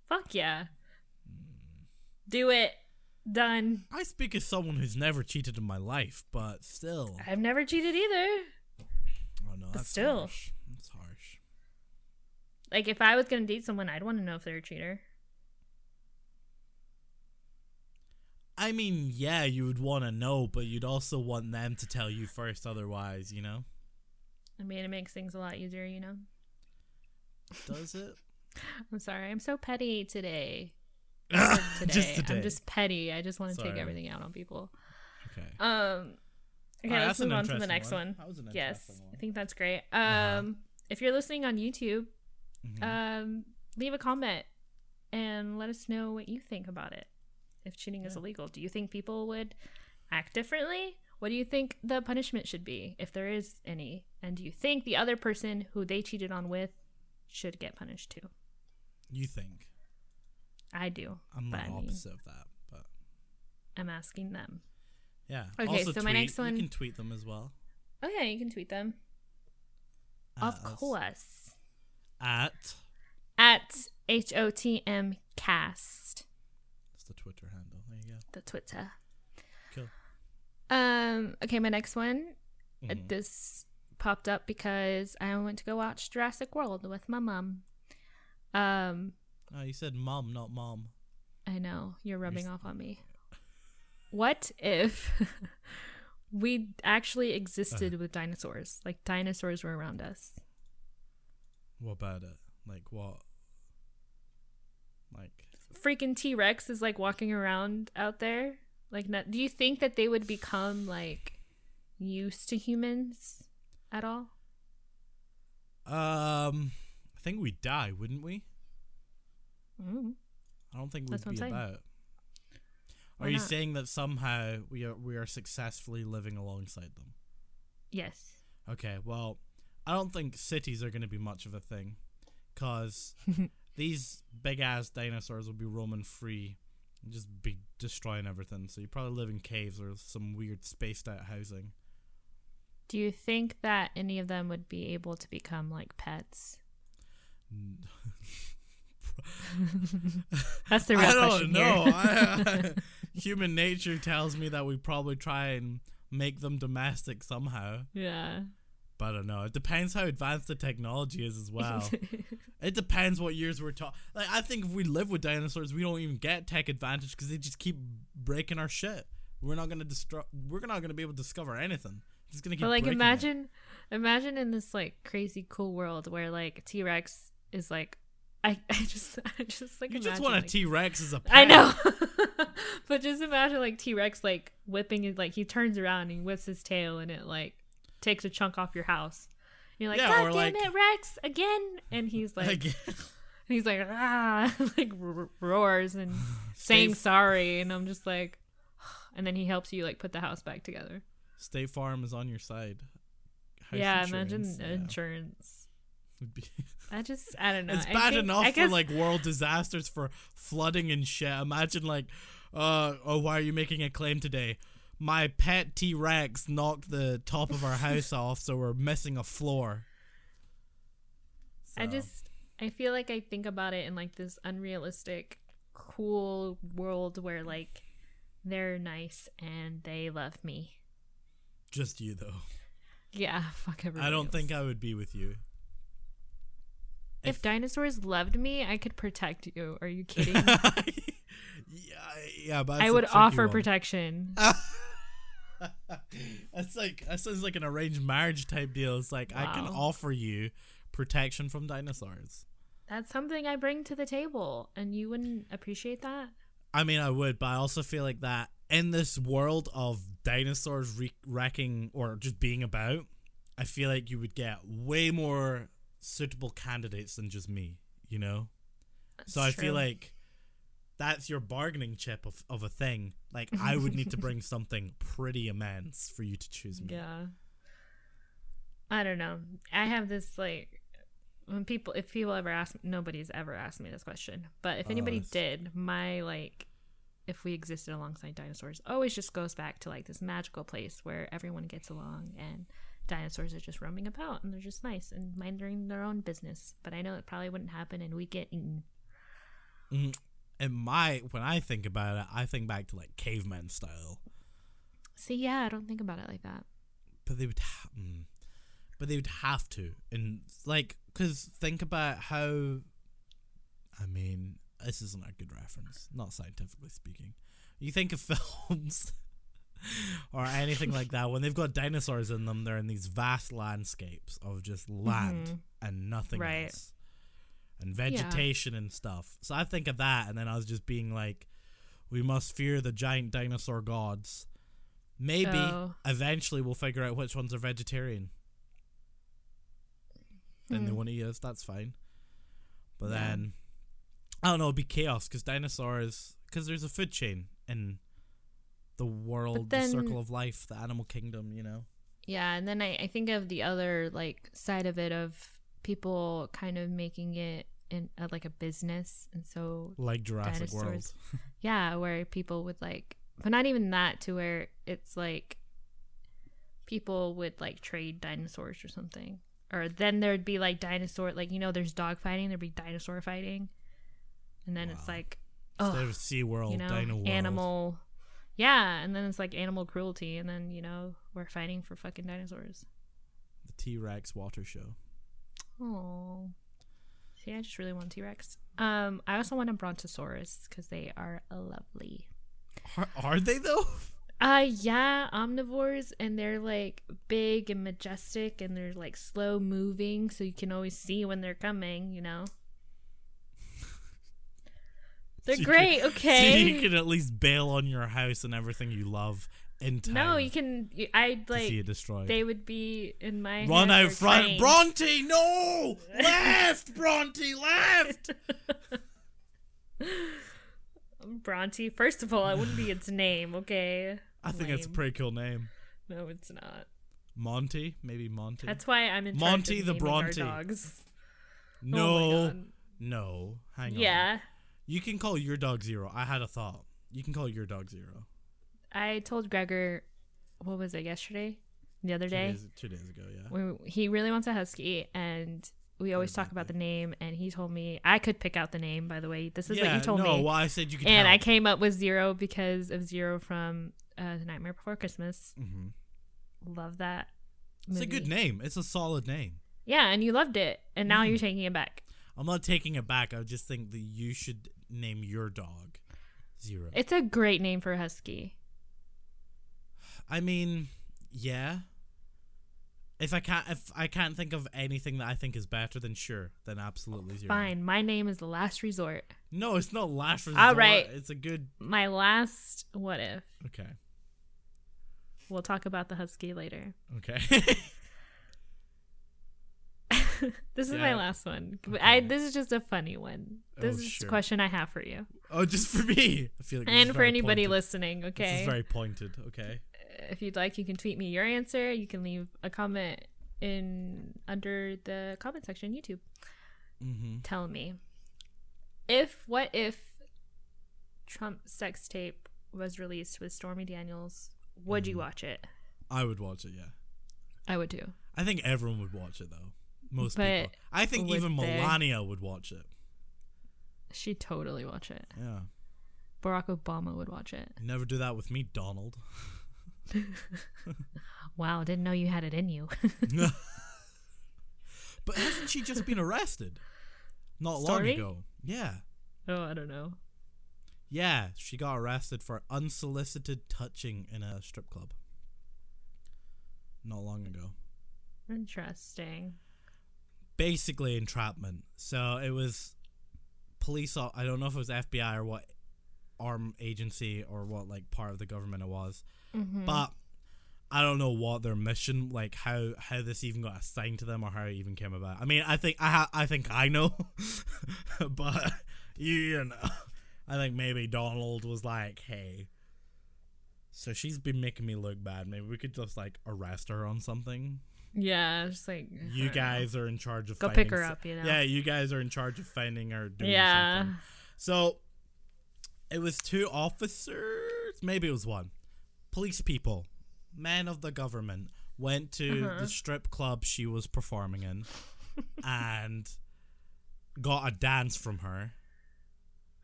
Fuck yeah. Hmm. Do it. Done. I speak as someone who's never cheated in my life, but still. I've never cheated either. Oh no, that's still. harsh. That's harsh. Like if I was gonna date someone, I'd want to know if they're a cheater. I mean, yeah, you would want to know, but you'd also want them to tell you first, otherwise, you know? I mean, it makes things a lot easier, you know. Does it? *laughs* I'm sorry, I'm so petty today. *laughs* Today, just today. I'm just petty. I just want to take everything out on people. okay. Um. Okay, Alright, let's move on to the next one. That was an Yes, interesting I think that's great. Um, Uh-huh. if you're listening on YouTube, Mhm. um, leave a comment and let us know what you think about it. If cheating is illegal, do you think people would act differently? What do you think the punishment should be, if there is any? And do you think the other person who they cheated on with should get punished too? you think? I do. I'm the I mean, opposite of that, but I'm asking them. yeah. Okay, also so my next one- You can tweet them as well. Oh yeah, you can tweet them. at of us. course. At. At H O T M cast. That's the Twitter handle. There you go. the Twitter. Cool. Um. Okay, my next one. uh, Mhm. This popped up because I went to go watch Jurassic World with my mom. Um. Oh, you said mom, not mom. I know you're rubbing s- off on me. What if *laughs* we actually existed with dinosaurs? Like dinosaurs were around us. What about it? Like what? Freaking T Rex is like walking around out there. Like, not, do you think that they would become like used to humans at all? um, I think we'd die, wouldn't we? Mm. I don't think we'd That's be about. Why Are you not? saying that somehow we are we are successfully living alongside them? Yes. Okay, well, I don't think cities are going to be much of a thing, cause *laughs* these big ass dinosaurs would be roaming free, and just be destroying everything. So you probably live in caves or some weird spaced out housing. Do you think that any of them would be able to become like pets? *laughs* That's the real I don't question know. here. I- *laughs* human nature tells me that we probably try and make them domestic somehow. yeah. I don't know. It depends how advanced the technology is as well. *laughs* it depends what years we're talking. Like I think if we live with dinosaurs, we don't even get tech advantage because they just keep breaking our shit. We're not gonna destroy. We're not gonna be able to discover anything. Just gonna keep. but like breaking it. imagine imagine in this like crazy cool world where like T-Rex is like I, I just *laughs* I just like You just want a like, T Rex as a pet. I know. *laughs* but just imagine like T-Rex like whipping it like he turns around and he whips his tail and it like takes a chunk off your house. You're like, Yeah, God damn like- it, Rex, again and he's *laughs* like Again. *laughs* he's like ah *laughs* like roars and *sighs* saying State- sorry and I'm just like *sighs* and then he helps you like put the house back together. State Farm is on your side. House yeah, imagine insurance, yeah. insurance. I just I don't know. it's bad think- enough guess, for like world disasters for flooding and shit. Imagine like, uh, oh, why are you making a claim today? My pet T Rex knocked the top of our house *laughs* off, so we're missing a floor. I just I feel like I think about it in like this unrealistic, cool world where like they're nice and they love me. just you though. Yeah, *laughs* fuck everybody. I don't else. think I would be with you. if, dinosaurs loved me, I could protect you. Are you *laughs* kidding? yeah, yeah, but I would offer one. protection. That's like that sounds like an arranged marriage type deal. It's like I can offer you protection from dinosaurs. That's something I bring to the table, and you wouldn't appreciate that. I mean, I would, but I also feel like that in this world of dinosaurs re- wrecking or just being about, I feel like you would get way more suitable candidates than just me. You know, so I That's feel like that's your bargaining chip of, of a thing. Like I *laughs* would need to bring something pretty immense for you to choose me. Yeah. I don't know. I have this like when people if people ever ask nobody's ever asked me this question. But if Oh, anybody that's- did, my like if we existed alongside dinosaurs always just goes back to like this magical place where everyone gets along and dinosaurs are just roaming about and they're just nice and minding their own business. But I know it probably wouldn't happen and we get eaten. Mhm. And my when I think about it, I think back to like caveman style. See, yeah, I don't think about it like that. but they would ha- mm, but they would have to and like because think about how i mean this isn't a good reference not scientifically speaking you think of *laughs* films or anything like that when they've got dinosaurs in them they're in these vast landscapes of just land Mhm. and nothing Right. else and vegetation and stuff so i think of that and then i was just being like we must fear the giant dinosaur gods maybe Oh. eventually we'll figure out which ones are vegetarian. Then they Hmm. won't eat us. That's fine. But Yeah. then I don't know. It'd be chaos because dinosaurs. Because there's a food chain in the world, then- the circle of life, the animal kingdom. You know. Yeah, and then I, I think of the other like side of it of people kind of making it in uh, like a business, and so Like Jurassic World. *laughs* Yeah, where people would like, but not even that to where it's like people would like trade dinosaurs or something, or then there'd be like dinosaur like you know there's dog fighting, there'd be dinosaur fighting, and then it's Wow. like Instead oh of SeaWorld, you know Dino World. animal Yeah, and then it's like animal cruelty, and then you know we're fighting for fucking dinosaurs. The T Rex water show. Oh, see, I just really want T Rex. Um, I also want a Brontosaurus because they are lovely. Are, are they though? *laughs* Uh, yeah, omnivores, and they're like big and majestic, and they're like slow moving, so you can always see when they're coming. You know. *laughs* They're So great, can- okay. *laughs* So you can at least bail on your house and everything you love in time. No, you can. you- I to see like. it destroyed. They would be in my Run out front, trained. Bronte! No, *laughs* left, Bronte, left. *laughs* Bronte. First of all, I wouldn't be its name. Okay. I think it's a pretty cool name. No, it's not. Monty, maybe Monty. That's why I'm in Monty the Bronte. dogs. no, Oh no. Hang on. Yeah, You can call your dog Zero. I had a thought. You can call your dog Zero. I told Gregor, what was it yesterday? The other Two day, days, two days ago, yeah. we, he really wants a husky, and we always talk about the name. And he told me I could pick out the name. By the way, this is yeah, what you told no, me. well, I said you could and I came up with Zero because of Zero from uh, The Nightmare Before Christmas. Mhm. Love that. It's a good name. It's a solid name. Yeah, and you loved it, and now Mm. you're taking it back. I'm not taking it back. I just think that you should name your dog Zero. It's a great name for a husky. I mean, yeah. If I can't, if I can't think of anything that I think is better, then sure, then absolutely zero. Fine, my name is the last resort. No, it's not last resort. All right. It's a good. My last what if? Okay. We'll talk about the husky later. Okay. *laughs* *laughs* this is Yeah. my last one. I this is just a funny one. This Oh, is sure. a question I have for you. oh, just for me. I feel like and for anybody pointed. listening, Okay. This is very pointed. Okay. If you'd like, you can tweet me your answer. You can leave a comment in under the comment section YouTube. Mm-hmm. Tell me. If what if Trump sex tape was released with Stormy Daniels, would Mm. you watch it? I would watch it. Yeah. I would too. I think everyone would watch it though. Most But people. I think even they? Melania would watch it. She'd totally watch it. Yeah. Barack Obama would watch it. Never do that with me, Donald. *laughs* *laughs* Wow, didn't know you had it in you. *laughs* *laughs* but hasn't she just been arrested? Not Stormy? long ago. Yeah. oh, I don't know. Yeah, she got arrested for unsolicited touching in a strip club. Not long ago. Interesting. Basically entrapment. So it was police I don't know if it was FBI or what arm agency or what like part of the government it was. Mm-hmm. But I don't know what their mission, like how how this even got assigned to them or how it even came about. I mean, I think I ha- I think I know, *laughs* but you, know, I think maybe Donald was like, hey. So she's been making me look bad. Maybe we could just like arrest her on something. yeah, just like You don't know. guys are in charge of Go finding pick her up, you know? Yeah, you guys are in charge of finding her. Doing Yeah. something. So it was two officers, maybe it was one. Police people, men of the government, went to Uh-huh. the strip club she was performing in *laughs* and got a dance from her.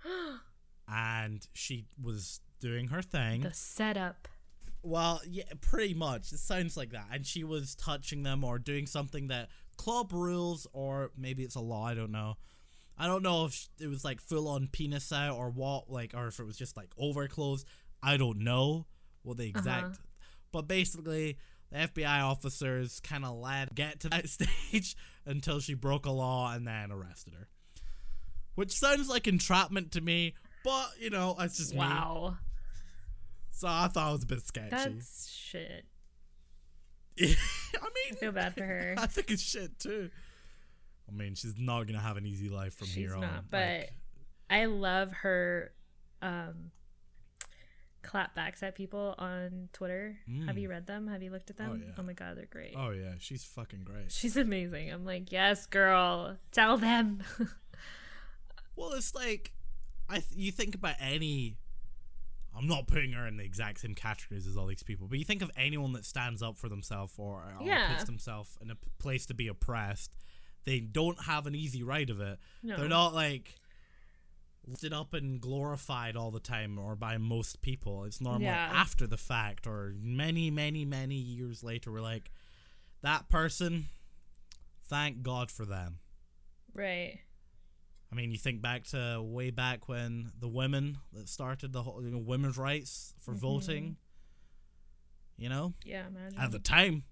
*gasps* And she was doing her thing. The setup. Well, yeah, pretty much. It sounds like that. And she was touching them or doing something that club rules, or maybe it's a law. I don't know. I don't know if it was like full on penis out or what, like, or if it was just like overclothes. I don't know what the uh-huh. exact. But basically, the FBI officers kind of let get to that *laughs* stage until she broke a law and then arrested her. Which sounds like entrapment to me, but you know, it's just me. Wow. So I thought it was a bit sketchy. That's shit. *laughs* I mean, I feel bad for *laughs* her. I think it's shit too. I mean, she's not gonna have an easy life from She's here on. not, but Like, I love her um clapbacks at people on Twitter. Have Mm. you read them? Have you looked at them? Oh, yeah. my god, they're great. oh yeah, she's fucking great. She's amazing. I'm like, yes, girl. Tell them. *laughs* Well, it's like, I th- you think about any. I'm not putting her in the exact same categories as all these people, but you think of anyone that stands up for themselves or, or Yeah. puts themselves in a p- place to be oppressed. They don't have an easy ride of it. no. They're not like lifted up and glorified all the time or by most people. It's normally Yeah. after the fact or many, many, many years later we're like, that person, thank God for them. Right. I mean, you think back to way back when the women that started the whole you know, women's rights for Mm-hmm. voting. You know, Yeah, imagine. at the time,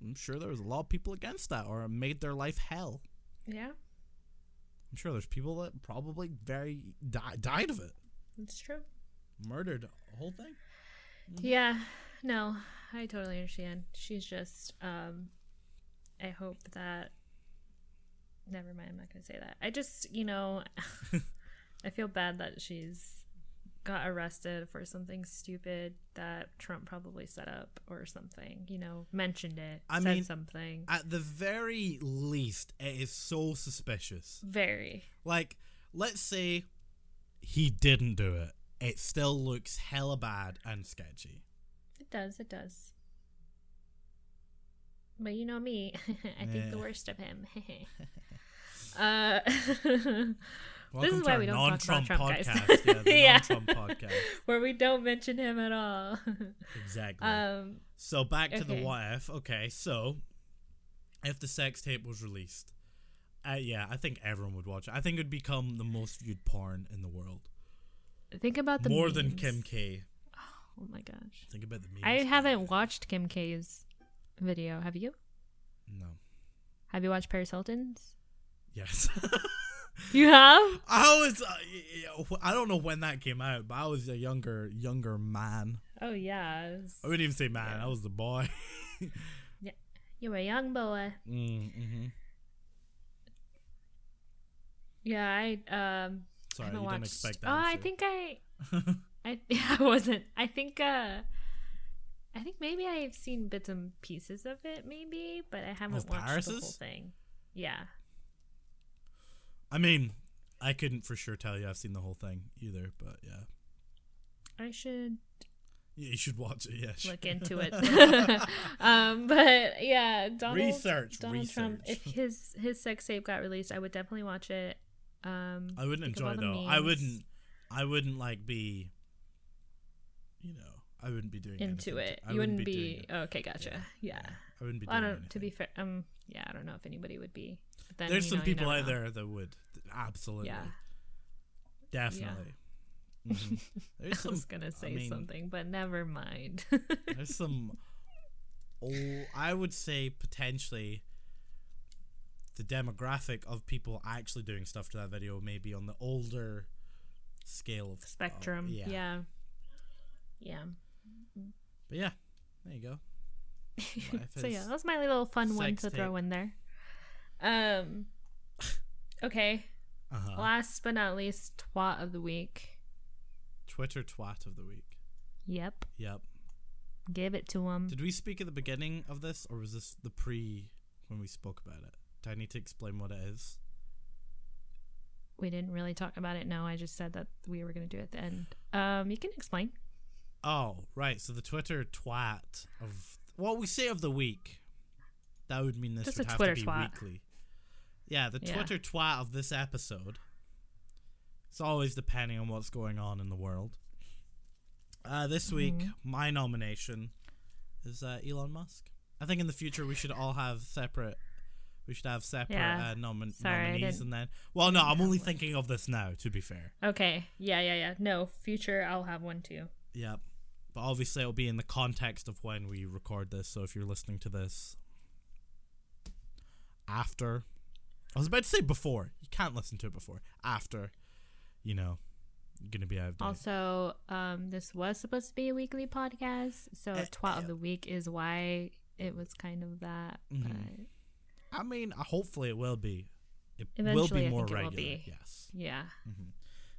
I'm sure there was a lot of people against that or made their life hell. yeah, I'm sure there's people that probably very di- died of it, it's true. murdered the whole thing. Yeah, no, I totally understand. She's just, um, I hope that. Never mind, I'm not going to say that. I just, you know, *laughs* I feel bad that she's got arrested for something stupid that Trump probably set up or something, you know, mentioned it, I said mean, something. At the very least, it is so suspicious. Very. Like, let's say he didn't do it. It still looks hella bad and sketchy. It does, it does. But you know me, *laughs* I think the worst of him. *laughs* *laughs* uh, Welcome is to why we don't talk non-Trump about Trump, guys. podcast. yeah, the *laughs* Yeah. non-Trump podcast. *laughs* where we don't mention him at all. *laughs* Exactly. um, so back to the okay. what if. Okay, so if the sex tape was released, uh, yeah, I think everyone would watch it. I think it would become the most viewed porn in the world, think about the more than. Kim K. Oh my gosh, Think about the memes. I haven't watched Kim K's video. Have you? No. Have you watched Paris Hilton's? Yes. You have? I was. Uh, I don't know when that came out, but I was a younger, younger man. Oh yeah, was- I wouldn't even say man. Yeah. I was the boy. *laughs* Yeah, you were a young boy. mm, hmm Yeah, I um. Sorry, I you watched. didn't expect that. oh, I think I. *laughs* I *laughs* yeah, I wasn't. I think uh I think maybe I've seen bits and pieces of it maybe, but I haven't watched the whole thing. Yeah. I mean, I couldn't for sure tell you I've seen the whole thing either, but yeah. I should Yeah, you should watch it. Yeah, sure. look into it. *laughs* *laughs* um but yeah, Donald Research, Donald Trump if research. his his sex tape got released, I would definitely watch it. Um I wouldn't enjoy it though. I wouldn't. I wouldn't like be. You know, I wouldn't be doing into it. to- I You wouldn't doing be it. okay, gotcha. Yeah. I wouldn't be. Well, I don't to be fair um yeah, I don't know if anybody would be. But then, There's some know, people out know. there that would absolutely, Yeah. definitely. Mhm. *laughs* There's I some. was gonna say mean- something, but never mind. *laughs* There's some. Oh, I would say potentially. The demographic of people actually doing stuff to that video may be on the older scale of Spectrum. of- yeah. yeah. Yeah. But yeah, there you go. *laughs* So yeah, that's my little fun one to throw in there. Um. Okay. Uh-huh. Last but not least, twat of the week. Twitter twat of the week. Yep. Yep. Give it to him. Did we speak at the beginning of this, or was this the pre when we spoke about it? Do I need to explain what it is? We didn't really talk about it. No, I just said that we were gonna do it at the end. Um, you can explain. Oh, right. So the Twitter twat of what we say of the week. That would mean this Just would have Twitter to be twat. weekly. Yeah, the Yeah. Twitter twat of this episode. It's always depending on what's going on in the world. Uh, this week, Mm-hmm. my nomination is uh, Elon Musk. I think in the future we should all have separate. We should have separate Yeah. uh, nomin- Sorry, nominees, and then. Well, no, I'm only one. thinking of this now. To be fair, Okay. Yeah, yeah, yeah. No, future. I'll have one too. Yep. But obviously, it'll be in the context of when we record this. So if you're listening to this after, I was about to say before. You can't listen to it before. After, you know, you're gonna be out of date. Also, um, this was supposed to be a weekly podcast, so Uh, twat uh, of the week is why it was kind of that. Mhm. But I mean, uh, hopefully, it will be. It will be more think it will regular. be. Yes. yeah.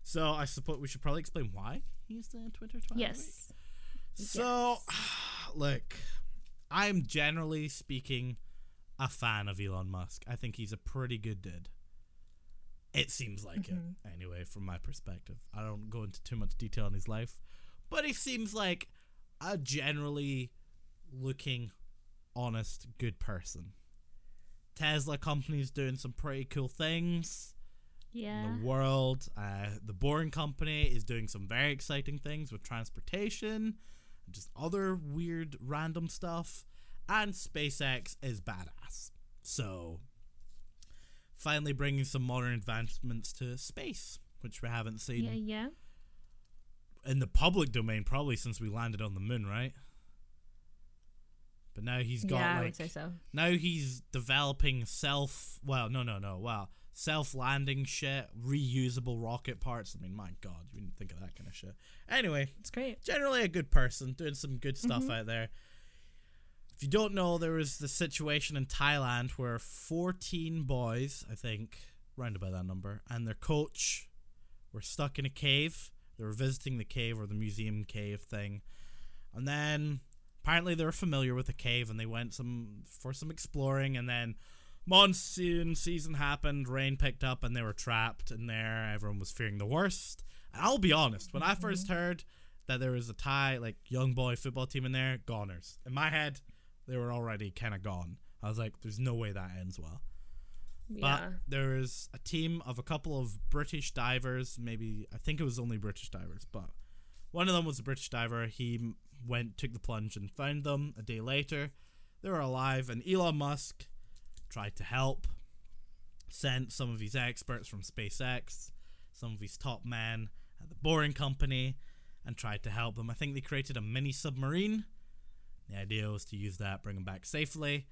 So I suppose we should probably explain why he's the Twitter twat. of the week. Yes. So, *sighs* look, I'm generally speaking a fan of Elon Musk. I think he's a pretty good dude. It seems like Mhm. it, anyway, from my perspective. I don't go into too much detail on his life, but he seems like a generally looking, honest, good person. Tesla company's doing some pretty cool things. Yeah. in the world. Uh, the Boring Company is doing some very exciting things with transportation, and just other weird random stuff. And SpaceX is badass. So, finally bringing some modern advancements to space, which we haven't seen Yeah, yeah. in the public domain probably since we landed on the moon, right? But now he's got yeah, I like would say so. now he's developing self well no no no Well, self landing shit reusable rocket parts i mean my god you didn't think of that kind of shit anyway It's great. generally a good person doing some good stuff Mm-hmm. out there if you don't know there was the situation in thailand where 14 boys i think round about that number and their coach were stuck in a cave. They were visiting the cave or the museum cave thing. And then apparently they were familiar with the cave and they went some for some exploring. And then monsoon season happened rain picked up and they were trapped in there. Everyone was fearing the worst. And i'll be honest when i mm-hmm. first heard that there was a thai like young boy football team in there goners. In my head they were already kind of gone i was like there's no way that ends well Yeah. but there is a team of a couple of British divers. Maybe I think it was only British divers, but one of them was a British diver. He went, took the plunge, and found them. A day later, they were alive, and Elon Musk tried to help. Sent some of his experts from SpaceX, some of his top men at the Boring Company, and tried to help them. I think they created a mini submarine. The idea was to use that, bring them back safely,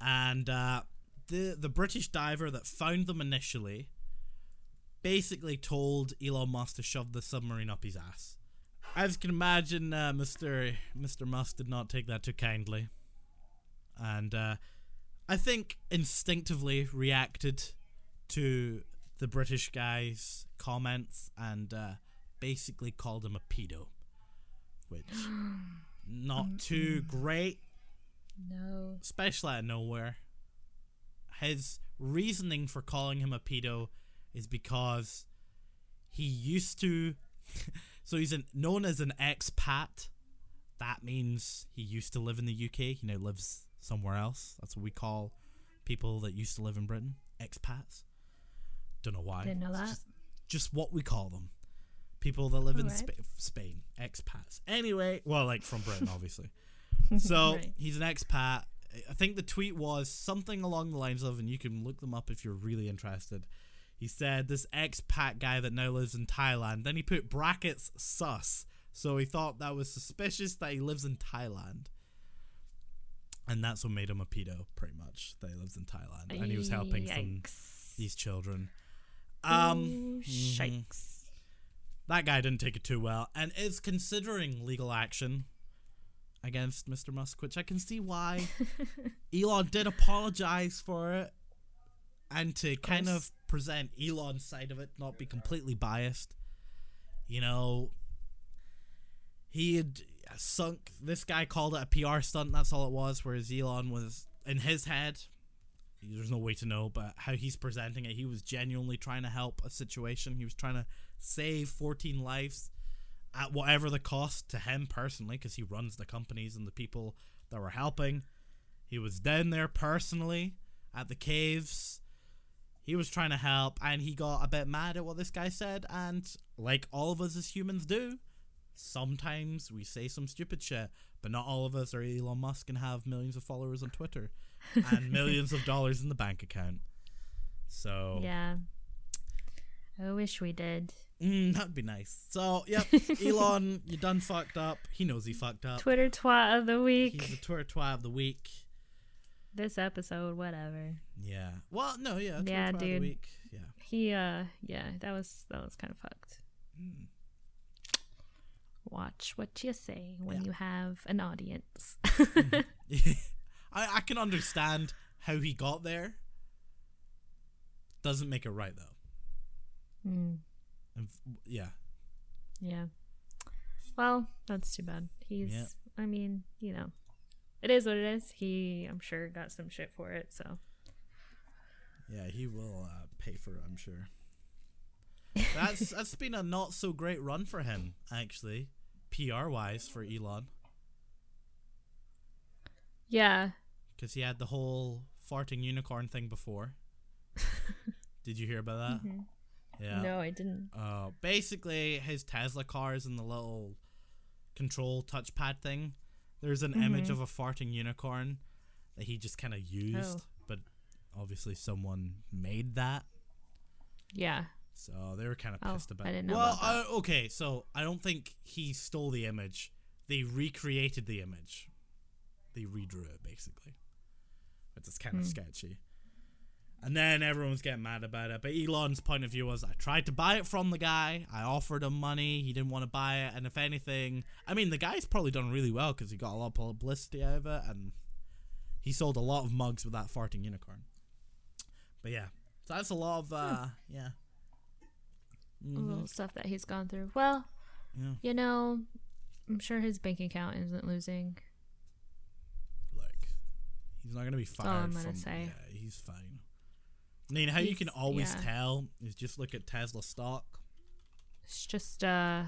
and uh, the the British diver that found them initially basically told Elon Musk to shove the submarine up his ass. As you can imagine, uh, Mr. Mr. Musk did not take that too kindly, and uh, I think instinctively reacted to the British guy's comments and uh, basically called him a pedo, which *gasps* *laughs* not too great no. especially out of nowhere. His reasoning for calling him a pedo is because he used to. *laughs* so he's an, known as an expat. That means he used to live in the UK. He now lives somewhere else. That's what we call people that used to live in Britain. Expats. Don't know why. Didn't know that. Just, just what we call them. People that live in. Spa- Spain. Expats. Anyway, well, like from Britain, obviously. *laughs* So Right. he's an expat. I think the tweet was something along the lines of, and you can look them up if you're really interested. He said this expat guy that now lives in Thailand. Then he put brackets sus. So he thought that was suspicious that he lives in Thailand. And that's what made him a pedo, pretty much. That he lives in Thailand. And he was helping some these children. Um Ooh, mhm. shikes. That guy didn't take it too well and is considering legal action against Mr. Musk, which I can see why. *laughs* Elon did apologize for it and to kind of present Elon's side of it, not be completely biased. You know, he had sunk, this guy called it a PR stunt, that's all it was, whereas Elon was in his head. There's no way to know, but how he's presenting it, he was genuinely trying to help a situation. He was trying to save 14 lives at whatever the cost to him personally, because he runs the companies and the people that were helping. He was down there personally at the caves. He was trying to help, and he got a bit mad at what this guy said. And like all of us as humans do, sometimes we say some stupid shit, but not all of us are Elon Musk and have millions of followers on Twitter *laughs* and millions of dollars in the bank account. So Yeah. I wish we did. Mm, that'd be nice. So, yep, *laughs* Elon, you done fucked up. He knows he fucked up. Twitter twat of the week. He's the Twitter twat of the week. This episode, whatever. Yeah. Well, no, yeah. Twitter Yeah, twat of the dude. week. Yeah. He uh yeah, that was that was kind of fucked. Mm. Watch what you say when Yeah. you have an audience. *laughs* *laughs* I I can understand how he got there. Doesn't make it right though. Mm, And yeah. yeah. Well, that's too bad. He's Yeah. I mean, you know. It is what it is. He I'm sure got some shit for it, so Yeah, he will uh, pay for it, I'm sure. That's *laughs* that's been a not so great run for him, actually, PR wise for Elon, Yeah. because he had the whole farting unicorn thing before. *laughs* Did you hear about that? Mhm. Yeah. No, I didn't. Uh, basically, his Tesla cars and the little control touchpad thing. There's an image Mhm. of a farting unicorn that he just kind of used, Oh. but obviously someone made that, Yeah. so they were kind of Oh, pissed about. I it. didn't know well, uh, okay, so I don't think he stole the image. They recreated the image. They redrew it basically, which is kind of Hmm. sketchy. And then everyone was getting mad about it. But Elon's point of view was I tried to buy it from the guy. I offered him money. He didn't want to buy it. And if anything, I mean, the guy's probably done really well because he got a lot of publicity out of it. And he sold a lot of mugs with that farting unicorn. But yeah. So that's a lot of, uh, yeah. Mhm. Little stuff that he's gone through. Well, Yeah. you know, I'm sure his bank account isn't losing. Look, he's not going to be fired all I'm gonna from, say. Yeah, he's fine. I mean, how you can always yeah. tell is just look at Tesla stock. It's just uh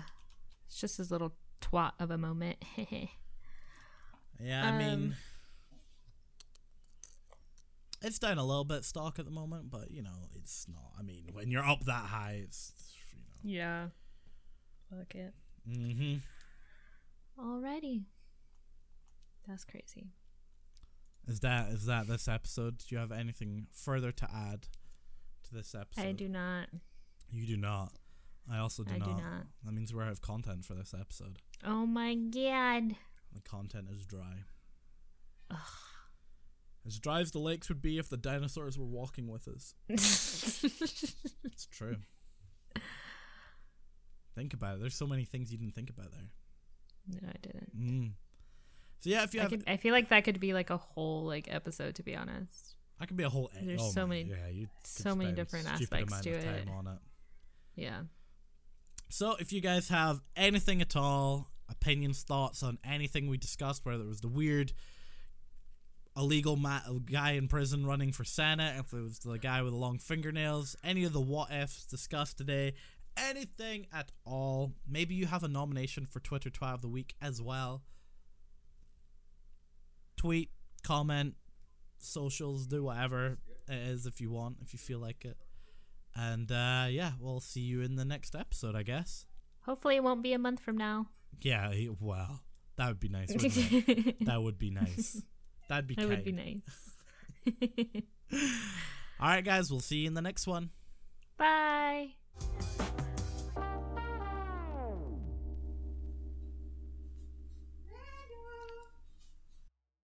it's just his little twat of a moment. *laughs* Yeah, I mean, Um, it's down a little bit stock at the moment, but you know, it's not. I mean, when you're up that high, it's you know. yeah. Fuck it. Mm-hmm. Alrighty. That's crazy. Is that is that this episode? Do you have anything further to add to this episode? I do not. You do not. I also do I not. do not. That means we're out of content for this episode. Oh my god. The content is dry. Ugh. As dry as the lakes would be if the dinosaurs were walking with us. *laughs* It's true. think about it. There's so many things you didn't think about there. no, I didn't. Mm. So yeah, if you I, have, could, I feel like that could be like a whole like episode to be honest. I could be a whole. There's oh so my- many- Yeah, you so many different aspects to it. it. Yeah. So if you guys have anything at all, opinions, thoughts on anything we discussed, whether it was the weird illegal ma- guy in prison running for senate, if it was the guy with the long fingernails, any of the what ifs discussed today, anything at all, maybe you have a nomination for Twitter Twat of the Week as well. Tweet, comment, socials, do whatever it is if you want, if you feel like it. And uh, yeah, we'll see you in the next episode, I guess. Hopefully it won't be a month from now. Yeah, well, that would be nice. Wouldn't it? *laughs* that would be nice. That'd be nice. That would be nice. *laughs* All right, guys, we'll see you in the next one. Bye.